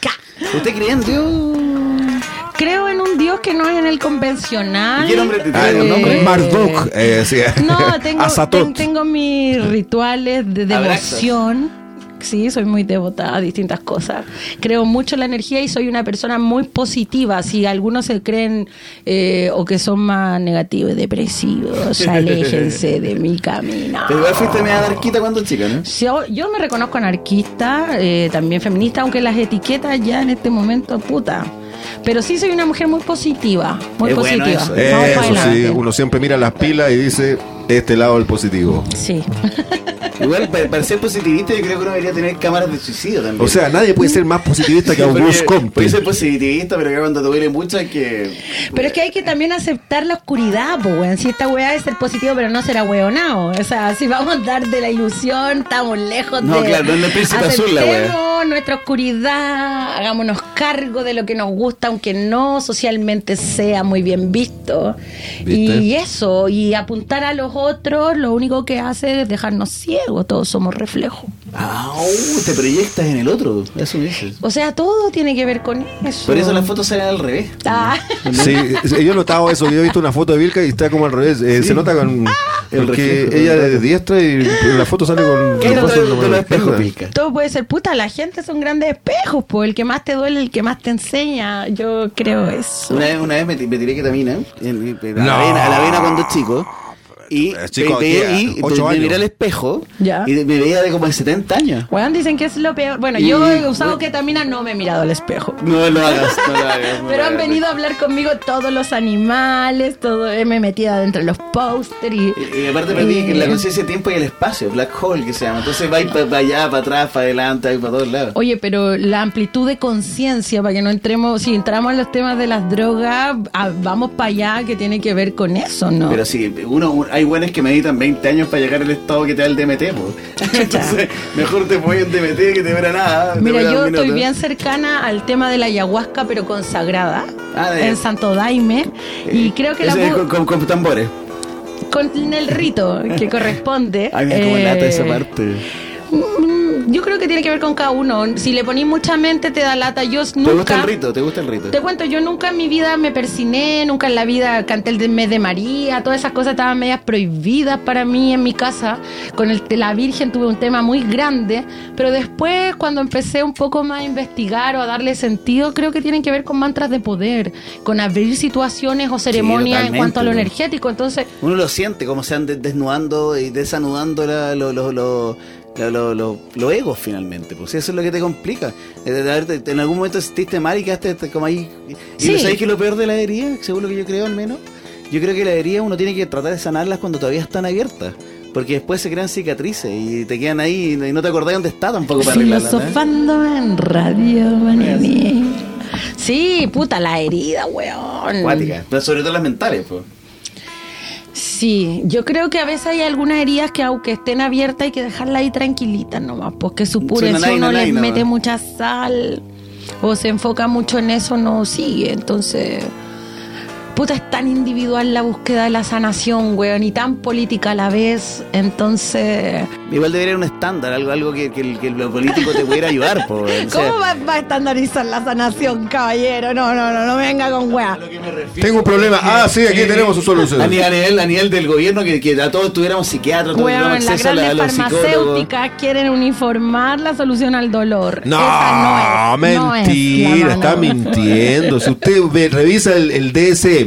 [SPEAKER 1] ca.
[SPEAKER 2] ¿Usted cree en Dios?
[SPEAKER 1] Creo en un Dios que no es en el convencional.
[SPEAKER 2] ¿Y qué nombre te
[SPEAKER 3] Ah,
[SPEAKER 2] un nombre?
[SPEAKER 1] Eh,
[SPEAKER 3] Marduk. eh, sí.
[SPEAKER 1] No, tengo, ten- tengo mis rituales de devoción. Sí, soy muy devota a distintas cosas. Creo mucho en la energía y soy una persona muy positiva. Si algunos se creen eh, o que son más negativos y depresivos, aléjense de mi camino.
[SPEAKER 2] Pero igual fuiste media anarquita cuando chica, ¿no?
[SPEAKER 1] Yo, yo me reconozco anarquista, eh, también feminista, aunque las etiquetas ya en este momento, puta. Pero sí soy una mujer muy positiva, muy
[SPEAKER 2] Es bueno
[SPEAKER 1] positiva.
[SPEAKER 2] eso,
[SPEAKER 3] sí, uno siempre mira las pilas y dice, este lado el positivo.
[SPEAKER 1] Sí.
[SPEAKER 2] Igual, para, para ser positivista, yo creo que uno debería tener cámaras de suicidio también.
[SPEAKER 3] O sea, nadie puede ser más positivista que Auguste Comte.
[SPEAKER 2] Puede ser positivista, pero que cuando te duele mucho hay que.
[SPEAKER 1] Pero es que hay que también aceptar la oscuridad, pues, weón. Si esta weá es ser positivo, pero no será weonado. O sea, si vamos a dar de la ilusión, estamos lejos
[SPEAKER 2] No,
[SPEAKER 1] de.
[SPEAKER 2] claro, no es el príncipe azul la weá.
[SPEAKER 1] Aceptemos nuestra oscuridad, hagámonos cargo de lo que nos gusta, aunque no socialmente sea muy bien visto.
[SPEAKER 3] ¿Viste?
[SPEAKER 1] Y eso, y apuntar a los otros, lo único que hace es dejarnos ciegos. Todos somos reflejos.
[SPEAKER 2] Ah, uh, te proyectas en el otro. Eso dices.
[SPEAKER 1] O sea, todo tiene que ver con eso.
[SPEAKER 2] Por eso las fotos salen al revés.
[SPEAKER 1] Ah.
[SPEAKER 3] Sí, yo he notado eso. Yo he visto una foto de Vilca y está como al revés. Eh, Se nota con.
[SPEAKER 2] El
[SPEAKER 3] Porque ella
[SPEAKER 2] el
[SPEAKER 3] es diestra y la foto sale con.
[SPEAKER 2] ¿Qué
[SPEAKER 3] los
[SPEAKER 2] de, de espejos?
[SPEAKER 1] Todo puede ser puta, la gente son grandes espejos, pues el que más te duele, el que más te enseña, yo creo eso.
[SPEAKER 2] Una vez, una vez me, me tiré ketamina en, en- a,
[SPEAKER 3] No.
[SPEAKER 2] la vena, a la vena cuando chico. Y, ve- y
[SPEAKER 3] Ocho
[SPEAKER 2] me
[SPEAKER 3] años.
[SPEAKER 2] miré al espejo
[SPEAKER 1] Ya.
[SPEAKER 2] y me veía de como de 70 años.
[SPEAKER 1] Weón, dicen que es lo peor. Bueno,
[SPEAKER 2] Y-
[SPEAKER 1] yo he usado ketamina, no me he mirado al espejo.
[SPEAKER 2] No lo hagas, no lo hagas. no
[SPEAKER 1] Pero han venido a hablar conmigo todos los animales, todo, eh, me he metido adentro de los póster y...
[SPEAKER 2] Y, y aparte perdí que la conciencia del tiempo y el espacio, black hole que se llama. Entonces va para allá, para atrás, para adelante, para todos lados.
[SPEAKER 1] Oye, pero la amplitud de conciencia, para que no entremos, si entramos en los temas de las drogas, ah, vamos para allá, que tiene que ver con eso, ¿no?
[SPEAKER 2] Pero sí, uno, hay buenas que meditan 20 años para llegar al estado que te da el DMT. Entonces, mejor te pones en DMT que te verá nada.
[SPEAKER 1] Mira, yo estoy bien cercana al tema de la ayahuasca, pero consagrada,
[SPEAKER 2] Ah,
[SPEAKER 1] en Santo Daime, y creo que la
[SPEAKER 2] es con, con, con tambores.
[SPEAKER 1] con el rito que corresponde.
[SPEAKER 2] Ay, mira
[SPEAKER 1] eh,
[SPEAKER 2] esa parte.
[SPEAKER 1] Yo creo que tiene que ver con cada uno. Si le ponís mucha mente, te da lata. Yo
[SPEAKER 2] ¿Te
[SPEAKER 1] nunca.
[SPEAKER 2] gusta el rito? ¿Te gusta el rito?
[SPEAKER 1] Te cuento, yo nunca en mi vida me persiné, nunca en la vida canté el mes de María, todas esas cosas estaban medias prohibidas para mí en mi casa. Con el la Virgen tuve un tema muy grande, pero después cuando empecé un poco más a investigar o a darle sentido, creo que tienen que ver con mantras de poder, con abrir situaciones o ceremonias en
[SPEAKER 2] totalmente,
[SPEAKER 1] cuanto a lo energético. Entonces,
[SPEAKER 2] Uno lo siente, como se van desnudando y desanudando la- lo- lo- lo- lo- lo- lo- egos finalmente. Pues eso es lo que te complica. Eh, en algún momento sentiste mal y quedaste como ahí. Y
[SPEAKER 1] Sí.
[SPEAKER 2] ¿no ¿sabes qué es lo peor de la herida? Según lo que yo creo al menos. Yo creo que la herida uno tiene que tratar de sanarlas cuando todavía están abiertas. Porque después se crean cicatrices y te quedan ahí y no te acordás dónde está tampoco para arreglarlas. ¿eh?
[SPEAKER 1] filosofando en Radio. Sí, puta, la herida, weón.
[SPEAKER 2] Pero sobre todo las mentales. Pues.
[SPEAKER 1] Sí, yo creo que a veces hay algunas heridas que aunque estén abiertas hay que dejarlas ahí tranquilitas nomás, porque su pureza
[SPEAKER 2] nanay,
[SPEAKER 1] uno
[SPEAKER 2] nanay
[SPEAKER 1] les mete mucha sal o se enfoca mucho en eso, no sigue. Entonces, puta, es tan individual la búsqueda de la sanación, weón, y tan política a la vez. Entonces,
[SPEAKER 2] Igual debería haber un estándar, algo, algo que, que que el político te pudiera ayudar. po, o sea,
[SPEAKER 1] ¿cómo va, va a estandarizar la sanación, caballero? No, no, no, no venga con weá.
[SPEAKER 3] Tengo un problema. Ah, sí, aquí tenemos su solución.
[SPEAKER 2] A nivel, a a del gobierno, que, que a todos tuviéramos psiquiatras, todos
[SPEAKER 1] Weón,
[SPEAKER 2] tuviéramos
[SPEAKER 1] las
[SPEAKER 2] acceso a, la- a
[SPEAKER 1] grandes
[SPEAKER 2] los psicólogos.
[SPEAKER 1] farmacéuticas quieren uniformar la solución al dolor.
[SPEAKER 3] No,
[SPEAKER 1] Esa no es. no es
[SPEAKER 3] mentira,
[SPEAKER 1] la
[SPEAKER 3] está mintiendo. Si usted ve- revisa el, el DSM,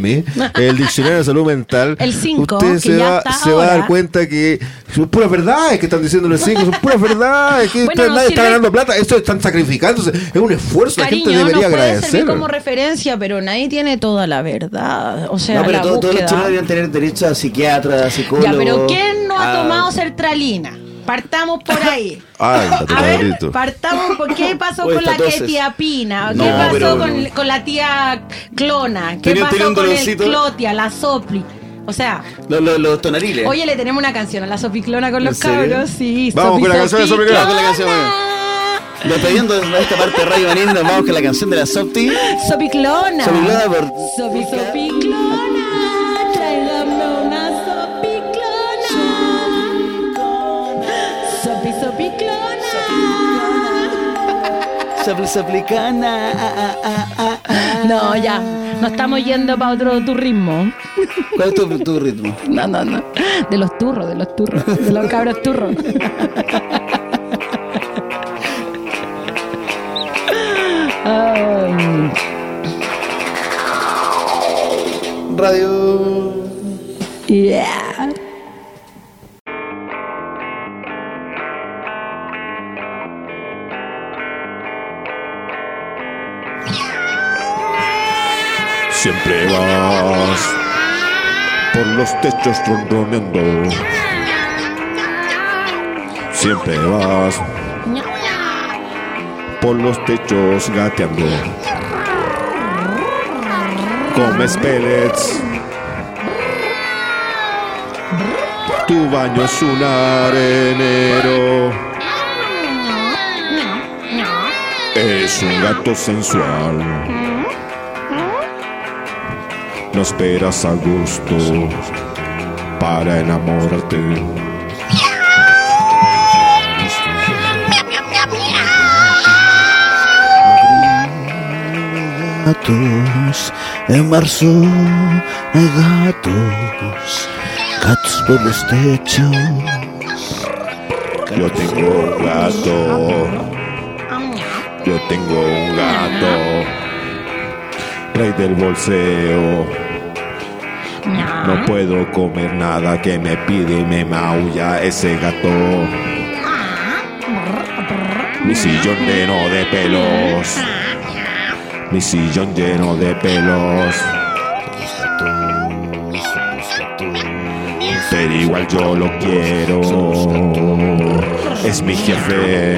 [SPEAKER 3] el Diccionario de Salud Mental,
[SPEAKER 1] El cinco,
[SPEAKER 3] usted
[SPEAKER 1] que
[SPEAKER 3] se, va, se va a dar cuenta que son puras verdades que están diciendo el 5, son puras verdades, que
[SPEAKER 1] Bueno, no
[SPEAKER 3] nadie está ganando plata, esto están sacrificándose, es un esfuerzo, la
[SPEAKER 1] Cariño,
[SPEAKER 3] gente debería
[SPEAKER 1] no
[SPEAKER 3] agradecer.
[SPEAKER 1] servir como referencia, pero nadie tiene toda la verdad. O sea,
[SPEAKER 2] No, pero
[SPEAKER 1] la
[SPEAKER 2] todo- todos los chilenos deberían tener derecho a psiquiatra, a psicólogo.
[SPEAKER 1] Ya, pero ¿quién no ha
[SPEAKER 2] a-
[SPEAKER 1] tomado sertralina? Partamos por ahí.
[SPEAKER 3] Ándate,
[SPEAKER 1] A ver,
[SPEAKER 3] cabrito.
[SPEAKER 1] partamos por qué pasó
[SPEAKER 2] Oye,
[SPEAKER 1] con la
[SPEAKER 2] esta toses.
[SPEAKER 1] ketiapina, qué
[SPEAKER 2] No,
[SPEAKER 1] pasó
[SPEAKER 2] pero-
[SPEAKER 1] con, con la tía clona, qué
[SPEAKER 2] Tenía- tenía
[SPEAKER 1] pasó
[SPEAKER 2] un
[SPEAKER 1] con el clotia, la sopli. O sea,
[SPEAKER 2] Los, los, los tonariles.
[SPEAKER 1] oye, le tenemos una canción a la Sopiclona con los cabros. Sí,
[SPEAKER 3] Vamos con la canción de Sopiclona.
[SPEAKER 2] Vamos con la canción, Dependiendo de esta parte de Radio nos vamos con la canción de la Softy.
[SPEAKER 1] Sopiclona.
[SPEAKER 2] Sopiclona por...
[SPEAKER 1] Sopi, sopiclona. No, ya. Nos estamos yendo para otro tu ritmo.
[SPEAKER 2] ¿Cuál es tu, tu ritmo?
[SPEAKER 1] No, no, no. De los turros, de los turros. De los cabros turros.
[SPEAKER 2] Radio.
[SPEAKER 1] Yeah.
[SPEAKER 5] Siempre vas por los techos ronroneando. Siempre vas por los techos gateando. Comes pellets. Tu baño es un arenero. Es un gato sensual. No esperas a gusto para enamorarte.
[SPEAKER 2] Gatos, en marzo hay gatos, gatos por los techos.
[SPEAKER 5] Yo tengo un gato. Yo tengo un gato. Rey del bolseo. No puedo comer nada que me pide y me maulla ese gato. Mi sillón lleno de pelos. Mi sillón lleno de pelos. Pero igual yo lo quiero. Es mi jefe.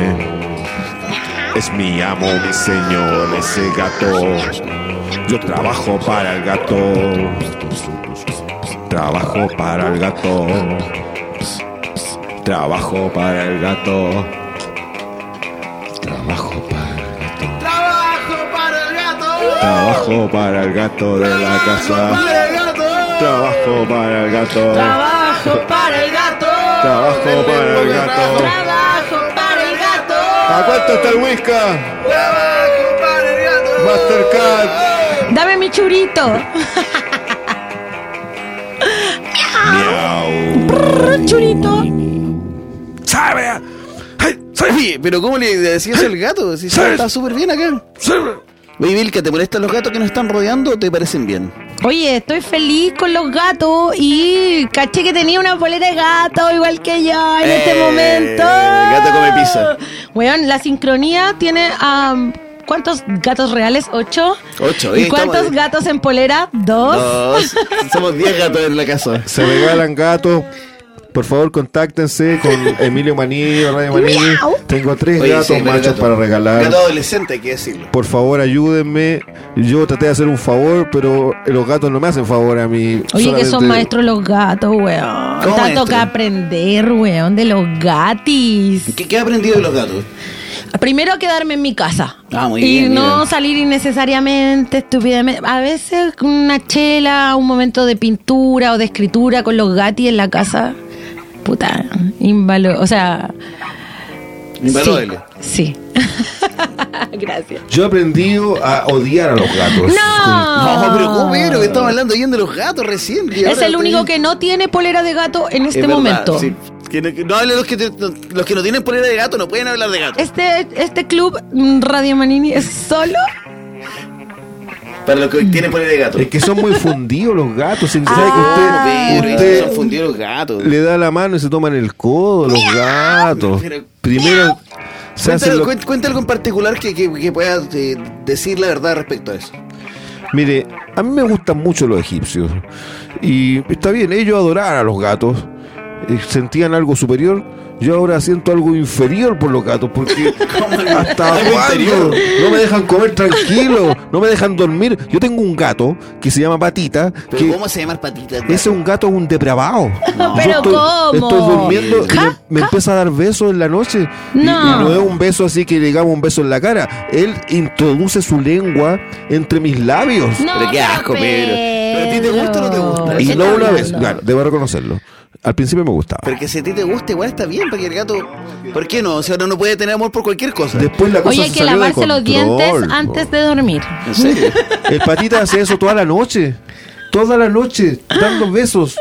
[SPEAKER 5] Es mi amo, mi señor, ese gato. Yo trabajo para el gato. Trabajo para el gato. Trabajo para el gato. Trabajo para el gato. Trabajo para el gato de la casa. Trabajo para el gato.
[SPEAKER 1] Trabajo para el gato.
[SPEAKER 3] Trabajo para el gato.
[SPEAKER 1] Trabajo para el gato.
[SPEAKER 3] ¿A cuánto está el whisky? Mastercard.
[SPEAKER 1] Dame mi churito. Churito.
[SPEAKER 2] Oye, pero ¿cómo le decías al gato? Si está súper bien acá. Oye, Vilca, ¿te molestan los gatos que nos están rodeando o te parecen bien?
[SPEAKER 1] Oye, estoy feliz con los gatos y caché que tenía una polera de gato igual que yo en este
[SPEAKER 2] Eh,
[SPEAKER 1] momento.
[SPEAKER 2] gato come pizza.
[SPEAKER 1] Weón, la sincronía tiene am, ¿cuántos gatos reales? ¿Ocho?
[SPEAKER 2] Ocho,
[SPEAKER 1] ¿Y
[SPEAKER 2] eh,
[SPEAKER 1] cuántos
[SPEAKER 2] estamos-
[SPEAKER 1] gatos en polera? ¿Dos?
[SPEAKER 2] Dos. Somos diez gatos en la casa.
[SPEAKER 3] Se regalan gatos. Por favor, contáctense con Emilio Maní o Radio Maní. Tengo tres
[SPEAKER 2] Oye,
[SPEAKER 3] gatos
[SPEAKER 2] sí,
[SPEAKER 3] machos
[SPEAKER 2] gato-
[SPEAKER 3] para regalar.
[SPEAKER 2] Gato adolescente, hay que decirlo.
[SPEAKER 3] Por favor, ayúdenme. Yo traté de hacer un favor, pero los gatos no me hacen favor a mí.
[SPEAKER 1] Oye, que son maestros los gatos, weón.
[SPEAKER 2] ¿Cómo
[SPEAKER 1] Tanto
[SPEAKER 2] maestro?
[SPEAKER 1] que aprender, weón, de los gatis.
[SPEAKER 2] ¿Qué, qué has aprendido de los gatos?
[SPEAKER 1] Primero quedarme en mi casa.
[SPEAKER 2] Ah, muy
[SPEAKER 1] y
[SPEAKER 2] bien,
[SPEAKER 1] no salir innecesariamente, estúpidamente. A veces una chela, un momento de pintura o de escritura con los gatis en la casa. Puta, invalo. O sea.
[SPEAKER 2] Invaluable.
[SPEAKER 1] Sí. sí. Gracias.
[SPEAKER 3] Yo he aprendido a odiar a los gatos.
[SPEAKER 1] ¡No!
[SPEAKER 2] No, pero ¿cómo pero que estamos hablando bien de los gatos recién? y
[SPEAKER 1] Es el único que no tiene polera de gato en
[SPEAKER 2] Es
[SPEAKER 1] este
[SPEAKER 2] verdad,
[SPEAKER 1] momento.
[SPEAKER 2] sí. Que no, los que, te- los que no tienen polera de gato, no pueden hablar de gato.
[SPEAKER 1] Este, este club mm, Radio Manini es solo.
[SPEAKER 2] Para los que tienen polera de gato.
[SPEAKER 3] Es que son muy fundidos los gatos. ¿sí? ¿Sabe
[SPEAKER 1] Ah,
[SPEAKER 3] que usted,
[SPEAKER 2] son fundidos los gatos.
[SPEAKER 3] le da la mano y se toman el codo los gatos?
[SPEAKER 2] Pero-
[SPEAKER 3] Primero se lo-
[SPEAKER 2] algo en particular que, que, que puedas eh, decir la verdad respecto a eso.
[SPEAKER 3] Mire, a mí me gustan mucho los egipcios. Y está bien, ellos adoraban a los gatos. eh, Sentían algo superior. Yo ahora siento algo inferior por los gatos, porque hasta cuándo no me dejan comer tranquilo, no me dejan dormir. Yo tengo un gato que se llama Patita,
[SPEAKER 2] Pero
[SPEAKER 3] que
[SPEAKER 2] ¿cómo se llama patita?
[SPEAKER 3] ese es un gato un depravado.
[SPEAKER 1] Pero
[SPEAKER 3] estoy,
[SPEAKER 1] ¿cómo?
[SPEAKER 3] estoy durmiendo y me, empieza a dar besos en la noche. Y-
[SPEAKER 1] No.
[SPEAKER 3] Y, no es un beso así que digamos un beso en la cara. Él introduce su lengua entre mis labios.
[SPEAKER 1] No,
[SPEAKER 2] Pero qué asco, Pedro. ¿Pero a ti te gusta o no te gusta?
[SPEAKER 1] ¿De
[SPEAKER 3] Y no una vez, claro, debo reconocerlo. Al principio me gustaba.
[SPEAKER 2] Pero que si a ti te gusta, igual está bien, porque el gato. ¿Por qué no? O sea, uno no puede tener amor por cualquier cosa.
[SPEAKER 3] Después la cosa
[SPEAKER 1] Oye, hay
[SPEAKER 3] se
[SPEAKER 1] que
[SPEAKER 3] salió de
[SPEAKER 1] lavarse los
[SPEAKER 3] control,
[SPEAKER 1] dientes
[SPEAKER 3] po.
[SPEAKER 1] antes de dormir.
[SPEAKER 2] ¿En serio?
[SPEAKER 3] El patita hace eso toda la noche. Toda la noche, dando besos.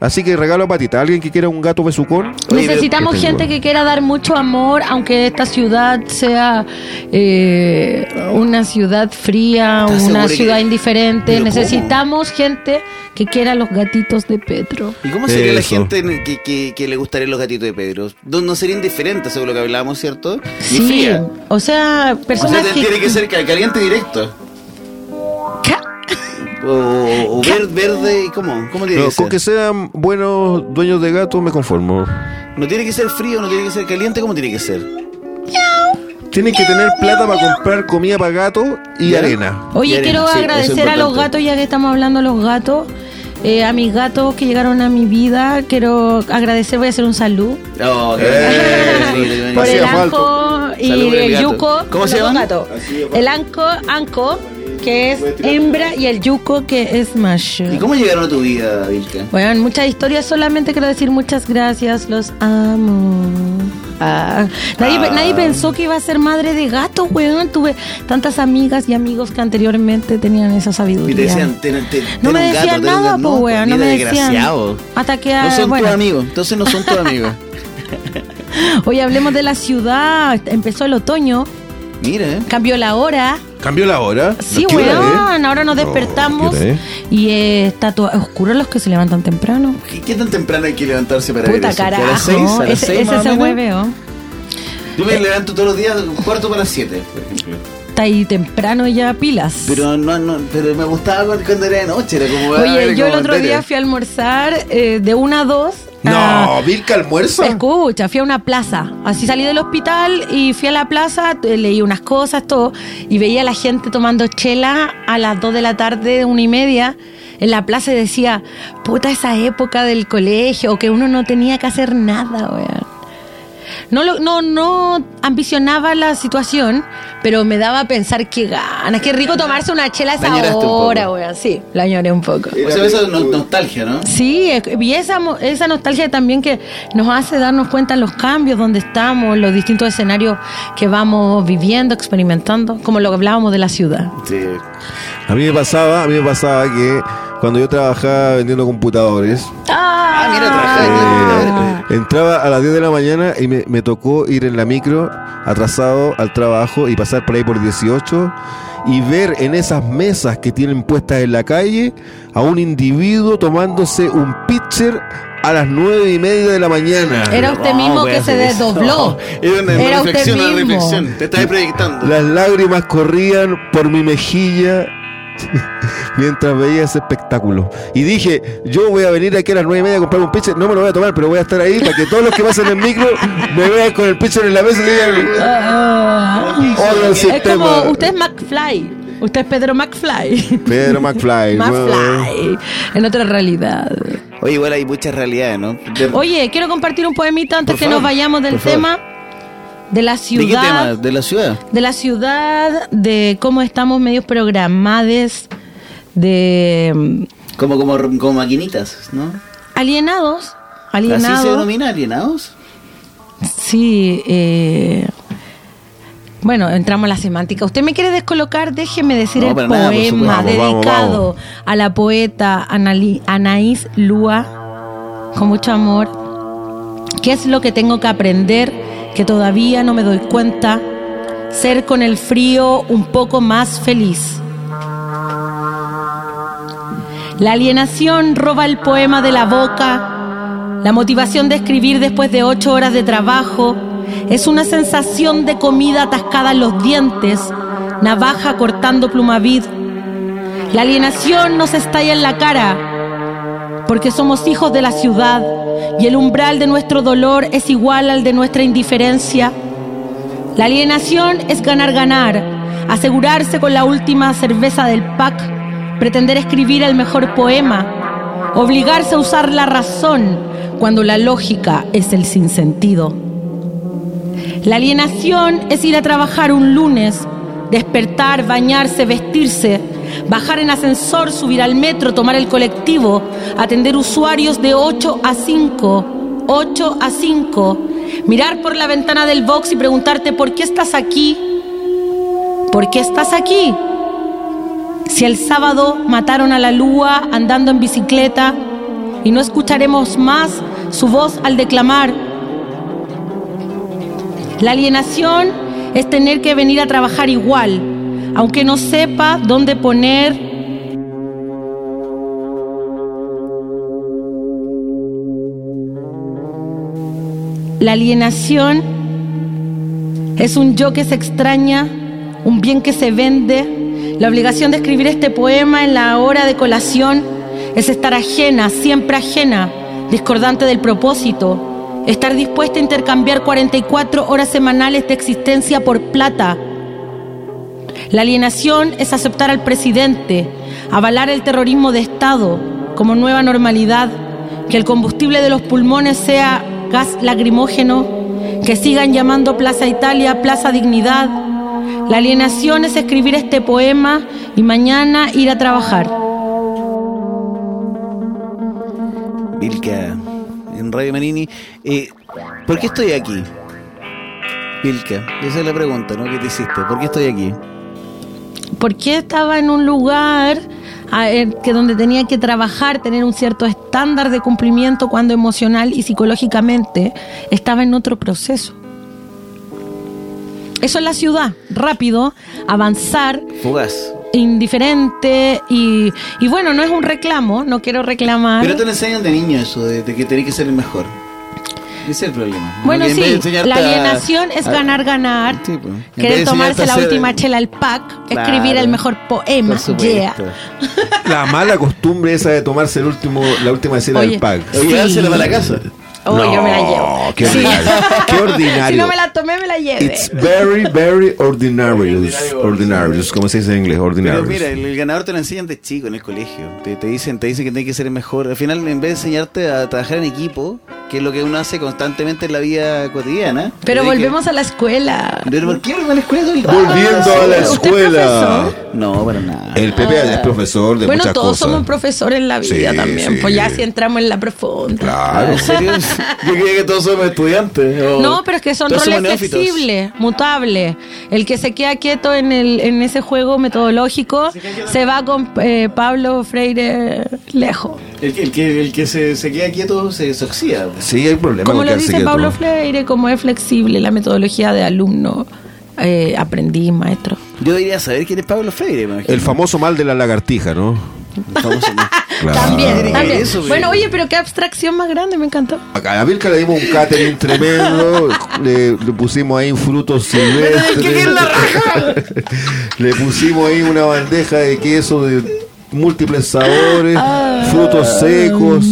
[SPEAKER 3] Así que regalo a patita. ¿Alguien que quiera un gato besucón?
[SPEAKER 2] Oye,
[SPEAKER 1] Necesitamos gente que quiera dar mucho amor, aunque esta ciudad sea eh, una ciudad fría,
[SPEAKER 2] ¿Estás
[SPEAKER 1] una
[SPEAKER 2] que-
[SPEAKER 1] ciudad indiferente.
[SPEAKER 2] ¿Pero cómo?
[SPEAKER 1] Necesitamos gente que quiera los gatitos de Pedro.
[SPEAKER 2] ¿Y cómo sería la gente en- que, que, que le gustarían los gatitos de Pedro? No, no sería indiferente, según lo que hablábamos, ¿cierto? Ni
[SPEAKER 1] Sí,
[SPEAKER 2] fría.
[SPEAKER 1] o sea,
[SPEAKER 2] O
[SPEAKER 1] personas
[SPEAKER 2] sea,
[SPEAKER 1] que...
[SPEAKER 2] tiene que ser ca- caliente directo. O, o ver- verde, ¿cómo? ¿Cómo tiene
[SPEAKER 3] No,
[SPEAKER 2] que
[SPEAKER 3] con
[SPEAKER 2] ser?
[SPEAKER 3] que sean buenos dueños de gato me conformo.
[SPEAKER 2] No tiene que ser frío, no tiene que ser caliente, ¿cómo tiene que ser?
[SPEAKER 3] Tienen que tener plata para comprar comida para gato y
[SPEAKER 2] ¿Ya?
[SPEAKER 3] arena.
[SPEAKER 1] Oye,
[SPEAKER 2] Y arena,
[SPEAKER 1] quiero
[SPEAKER 2] sí, eso es
[SPEAKER 1] agradecer a los gatos, ya que estamos hablando de los gatos. eh, a mis gatos que llegaron a mi vida, quiero agradecer, voy a hacer un salud.
[SPEAKER 2] Oh, qué
[SPEAKER 3] Eh,
[SPEAKER 1] por el anco y
[SPEAKER 2] el
[SPEAKER 1] el
[SPEAKER 2] gato.
[SPEAKER 1] yuco.
[SPEAKER 2] ¿Cómo se
[SPEAKER 1] gatos. El anco, anco, que es hembra, y el yuco, que es macho.
[SPEAKER 2] ¿Y cómo llegaron a tu vida, Vilka?
[SPEAKER 1] Bueno, muchas historias, solamente quiero decir muchas gracias, los amo. Ah, nadie,
[SPEAKER 2] Ah.
[SPEAKER 1] nadie pensó que iba a ser madre de gato, weón. Tuve tantas amigas y amigos que anteriormente tenían esa sabiduría.
[SPEAKER 2] Y te decían, ten, ten-
[SPEAKER 1] No
[SPEAKER 2] ten
[SPEAKER 1] me decían
[SPEAKER 2] gato,
[SPEAKER 1] nada, pues, weón, no me decían.
[SPEAKER 2] desgraciado.
[SPEAKER 1] Hasta que,
[SPEAKER 2] No son
[SPEAKER 1] bueno,
[SPEAKER 2] tus amigos, entonces no son tus amigos.
[SPEAKER 1] Hoy hablemos de la ciudad. Empezó el otoño,
[SPEAKER 2] Mira, ¿eh?
[SPEAKER 1] cambió la hora.
[SPEAKER 3] ¿Cambió la hora?
[SPEAKER 1] Sí,
[SPEAKER 3] ¿Qué hora es?
[SPEAKER 1] weón, ahora nos
[SPEAKER 3] No,
[SPEAKER 1] despertamos
[SPEAKER 3] ¿qué hora es?
[SPEAKER 1] y eh, está todo oscuro los que se levantan temprano.
[SPEAKER 2] ¿Qué, qué tan temprano hay que levantarse para ver
[SPEAKER 1] Puta?
[SPEAKER 2] ¿Que
[SPEAKER 1] carajo,
[SPEAKER 2] ¿A las seis? ¿A las
[SPEAKER 1] ese,
[SPEAKER 2] seis
[SPEAKER 1] ese se
[SPEAKER 2] menos?
[SPEAKER 1] hueveo.
[SPEAKER 2] Yo me levanto todos los días un cuarto para las siete, por ejemplo.
[SPEAKER 1] Está ahí temprano ya pilas.
[SPEAKER 2] Pero no, no, pero me gustaba cuando, era de noche, era como... ah,
[SPEAKER 1] Oye,
[SPEAKER 2] era
[SPEAKER 1] yo el otro día fui a almorzar eh, de una a dos.
[SPEAKER 3] No,
[SPEAKER 1] a-
[SPEAKER 3] Vilca almuerza.
[SPEAKER 1] Escucha, fui a una plaza. Así salí del hospital y fui a la plaza, eh, leí unas cosas, todo. Y veía a la gente tomando chela a las 2 de la tarde, una y media. En la plaza y decía, puta, esa época del colegio, que uno no tenía que hacer nada, weón. No, lo- no, no ambicionaba la situación, pero me daba a pensar qué ganas, qué rico tomarse una chela esa hora, weón. Sí, la añoré un poco.
[SPEAKER 2] O sea, eso es no- nostalgia, ¿no?
[SPEAKER 1] Sí, y esa, esa nostalgia también que nos hace darnos cuenta de los cambios, donde estamos, los distintos escenarios que vamos viviendo, experimentando, como lo que hablábamos de la ciudad.
[SPEAKER 2] Sí.
[SPEAKER 3] A mí me pasaba, a mí me pasaba que cuando yo trabajaba vendiendo computadores,
[SPEAKER 2] Ah, mira, trabajaba en
[SPEAKER 3] eh,
[SPEAKER 2] computadores.
[SPEAKER 3] entraba a las 10 de la mañana y me, me tocó ir en la micro atrasado al trabajo y pasar por ahí por 18 y ver en esas mesas que tienen puestas en la calle a un individuo tomándose un pitcher a las nueve y media de la mañana.
[SPEAKER 1] Era usted mismo que se desdobló.
[SPEAKER 2] Era una
[SPEAKER 1] Era usted
[SPEAKER 2] reflexión, una
[SPEAKER 1] mismo.
[SPEAKER 2] reflexión. Te estás proyectando.
[SPEAKER 3] Las lágrimas corrían por mi mejilla mientras veía ese espectáculo. Y dije, yo voy a venir aquí a las nueve y media a comprar un pitcher, no me lo voy a tomar, pero voy a estar ahí para que todos los que pasen en el micro me vean con el pitcher en la mesa y digan. "Hola,
[SPEAKER 1] es
[SPEAKER 3] sistema".
[SPEAKER 1] como, usted es McFly. Usted es Pedro McFly.
[SPEAKER 3] Pedro McFly.
[SPEAKER 1] McFly. En otra realidad.
[SPEAKER 2] Oye, igual hay muchas realidades, ¿no? De,
[SPEAKER 1] Oye, quiero compartir un poemita antes
[SPEAKER 2] Por
[SPEAKER 1] que
[SPEAKER 2] favor,
[SPEAKER 1] nos vayamos del
[SPEAKER 2] por favor.
[SPEAKER 1] De la
[SPEAKER 2] ¿De
[SPEAKER 1] ciudad.
[SPEAKER 2] qué tema? ¿De la ciudad?
[SPEAKER 1] de la ciudad, de cómo estamos medios programados, de
[SPEAKER 2] Como, como, como maquinitas, ¿no?
[SPEAKER 1] alienados.
[SPEAKER 2] ¿Así se
[SPEAKER 1] Alienados.
[SPEAKER 2] denomina alienados?
[SPEAKER 1] Sí. eh, bueno, entramos a la semántica. ¿Usted me quiere descolocar? Déjeme decir
[SPEAKER 2] No,
[SPEAKER 1] el
[SPEAKER 2] nada,
[SPEAKER 1] poema
[SPEAKER 3] supuesto. Vamos, vamos,
[SPEAKER 1] dedicado a la poeta Anali- Anaís Lúa, con mucho amor. ¿Qué es lo que tengo que aprender que todavía no me doy cuenta? Ser con el frío un poco más feliz. La alienación roba el poema de la boca. La motivación de escribir después de ocho horas de trabajo es una sensación de comida atascada en los dientes, navaja cortando plumavid. La alienación nos estalla en la cara. Porque somos hijos de la ciudad y el umbral de nuestro dolor es igual al de nuestra indiferencia. La alienación es ganar, ganar, asegurarse con la última cerveza del pack, pretender escribir el mejor poema, obligarse a usar la razón cuando la lógica es el sinsentido. La alienación es ir a trabajar un lunes, despertar, bañarse, vestirse, bajar en ascensor, subir al metro, tomar el colectivo, atender usuarios de 8 a 5, 8 a 5, mirar por la ventana del box y preguntarte por qué estás aquí, por qué estás aquí. Si el sábado mataron a la lúa andando en bicicleta y no escucharemos más su voz al declamar. La alienación es tener que venir a trabajar igual, aunque no sepa dónde poner La alienación es un yo que se extraña, un bien que se vende. La obligación de escribir este poema en la hora de colación es estar ajena, siempre ajena, discordante del propósito, estar dispuesta a intercambiar 44 horas semanales de existencia por plata. La alienación es aceptar al presidente, avalar el terrorismo de Estado como nueva normalidad, que el combustible de los pulmones sea gas lacrimógeno, que sigan llamando Plaza Italia Plaza Dignidad. La alienación es escribir este poema y mañana ir a trabajar.
[SPEAKER 2] Vilca, en Radio Manini. Eh, ¿Por qué estoy aquí? Vilca, esa es la pregunta, ¿no? ¿Qué te hiciste? ¿Por qué estoy aquí?
[SPEAKER 1] ¿Por qué estaba en un lugar que donde tenía que trabajar, tener un cierto estándar de cumplimiento cuando emocional y psicológicamente estaba en otro proceso? Eso es la ciudad, rápido, avanzar,
[SPEAKER 2] Fugaz.
[SPEAKER 1] indiferente y, y bueno, no es un reclamo, no quiero reclamar.
[SPEAKER 2] Pero te lo enseñan de niño eso, de, de que tenés que ser el mejor. Ese es el problema. ¿no?
[SPEAKER 1] Bueno,
[SPEAKER 2] de
[SPEAKER 1] sí, la
[SPEAKER 2] a-
[SPEAKER 1] alienación es ganar, ganar.
[SPEAKER 2] Sí, pues.
[SPEAKER 1] Querer tomarse la última chela al pack,
[SPEAKER 2] Claro.
[SPEAKER 1] escribir el mejor poema. Yeah.
[SPEAKER 3] La mala costumbre esa de tomarse el último, la última
[SPEAKER 1] Oye,
[SPEAKER 3] del pack.
[SPEAKER 2] Oye,
[SPEAKER 1] Sí.
[SPEAKER 2] dársela para la casa.
[SPEAKER 1] Oh, yo me la llevo.
[SPEAKER 3] Qué
[SPEAKER 1] Sí.
[SPEAKER 3] ordinario. Qué ordinario.
[SPEAKER 1] Si no me la tomé, me la lleve.
[SPEAKER 3] It's very, very ordinarious. Ordinarious, como se dice en inglés,
[SPEAKER 2] Pero
[SPEAKER 3] ordinarious.
[SPEAKER 2] mira, el, el ganador te lo enseñan de chico en el colegio. Te, te dicen te dicen que tienes que ser el mejor. Al final, en vez de enseñarte a trabajar en equipo, que es lo que uno hace constantemente en la vida cotidiana.
[SPEAKER 1] Pero
[SPEAKER 2] que-
[SPEAKER 1] volvemos a la escuela.
[SPEAKER 2] Pero ¿por qué volver a la escuela?
[SPEAKER 3] Volviendo a la
[SPEAKER 1] ¿Usted es
[SPEAKER 3] escuela.
[SPEAKER 2] No, para nada.
[SPEAKER 3] El Pepe es profesor de
[SPEAKER 1] bueno,
[SPEAKER 3] muchas
[SPEAKER 1] todos
[SPEAKER 3] cosas.
[SPEAKER 1] somos profesores en la vida
[SPEAKER 3] Sí,
[SPEAKER 1] también.
[SPEAKER 3] sí.
[SPEAKER 1] Pues ya si entramos en la profunda.
[SPEAKER 3] Claro.
[SPEAKER 2] ¿En serio? Yo creía que todos somos estudiantes. o-
[SPEAKER 1] No, pero es que son roles flexibles, mutables. El que se queda quieto en, el, en ese juego metodológico se va con eh, Pablo Freire lejos.
[SPEAKER 2] El, que- el que, el que se, se queda quieto se, se oxida.
[SPEAKER 3] Sí, hay problema
[SPEAKER 1] Como lo dice
[SPEAKER 3] quieto.
[SPEAKER 1] Pablo Freire, como es flexible la metodología de alumno, eh, aprendiz, maestro.
[SPEAKER 2] Yo debería saber quién es Pablo Freire.
[SPEAKER 3] El famoso mal de la lagartija, ¿no?
[SPEAKER 2] El famoso-
[SPEAKER 3] Claro.
[SPEAKER 1] También,
[SPEAKER 2] eso,
[SPEAKER 1] bueno, oye, pero qué abstracción más grande, me encantó.
[SPEAKER 3] A Vilca le dimos un catering tremendo, le, le pusimos ahí frutos silvestres.
[SPEAKER 2] ¿Qué quiere la raja?
[SPEAKER 3] le pusimos ahí una bandeja de queso de múltiples sabores, frutos secos.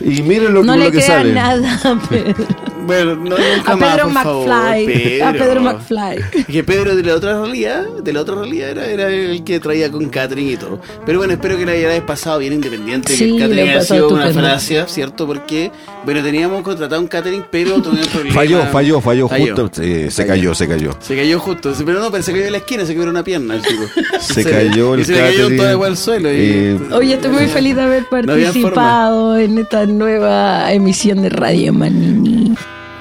[SPEAKER 3] Y miren lo,
[SPEAKER 1] No
[SPEAKER 3] lo
[SPEAKER 1] le
[SPEAKER 3] que sale.
[SPEAKER 1] nada a Pedro,
[SPEAKER 2] Bueno, no, nunca
[SPEAKER 1] a
[SPEAKER 2] más,
[SPEAKER 1] Pedro
[SPEAKER 2] por favor,
[SPEAKER 1] McFly. A Pedro McFly.
[SPEAKER 2] Que Pedro de la otra realidad, de la otra realidad era, era el que traía con catering y todo. Pero bueno, espero que la hayáis pasado bien independiente,
[SPEAKER 1] Sí,
[SPEAKER 2] que
[SPEAKER 1] he
[SPEAKER 2] haya sido una falacia, ¿cierto? Porque, bueno, teníamos contratado un catering, pero tuvimos problemas.
[SPEAKER 3] Falló, falló, falló, justo. sí, se
[SPEAKER 2] Falló.
[SPEAKER 3] cayó, se cayó.
[SPEAKER 2] Se cayó justo, pero no, pero se cayó en la esquina, se quebró una pierna el tipo.
[SPEAKER 3] Se cayó el
[SPEAKER 2] y se le cayó todo igual al suelo. Y,
[SPEAKER 3] eh,
[SPEAKER 1] Oye, estoy muy feliz de haber
[SPEAKER 2] No
[SPEAKER 1] participado en esta nueva emisión de Radio Manini.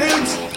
[SPEAKER 1] Hands.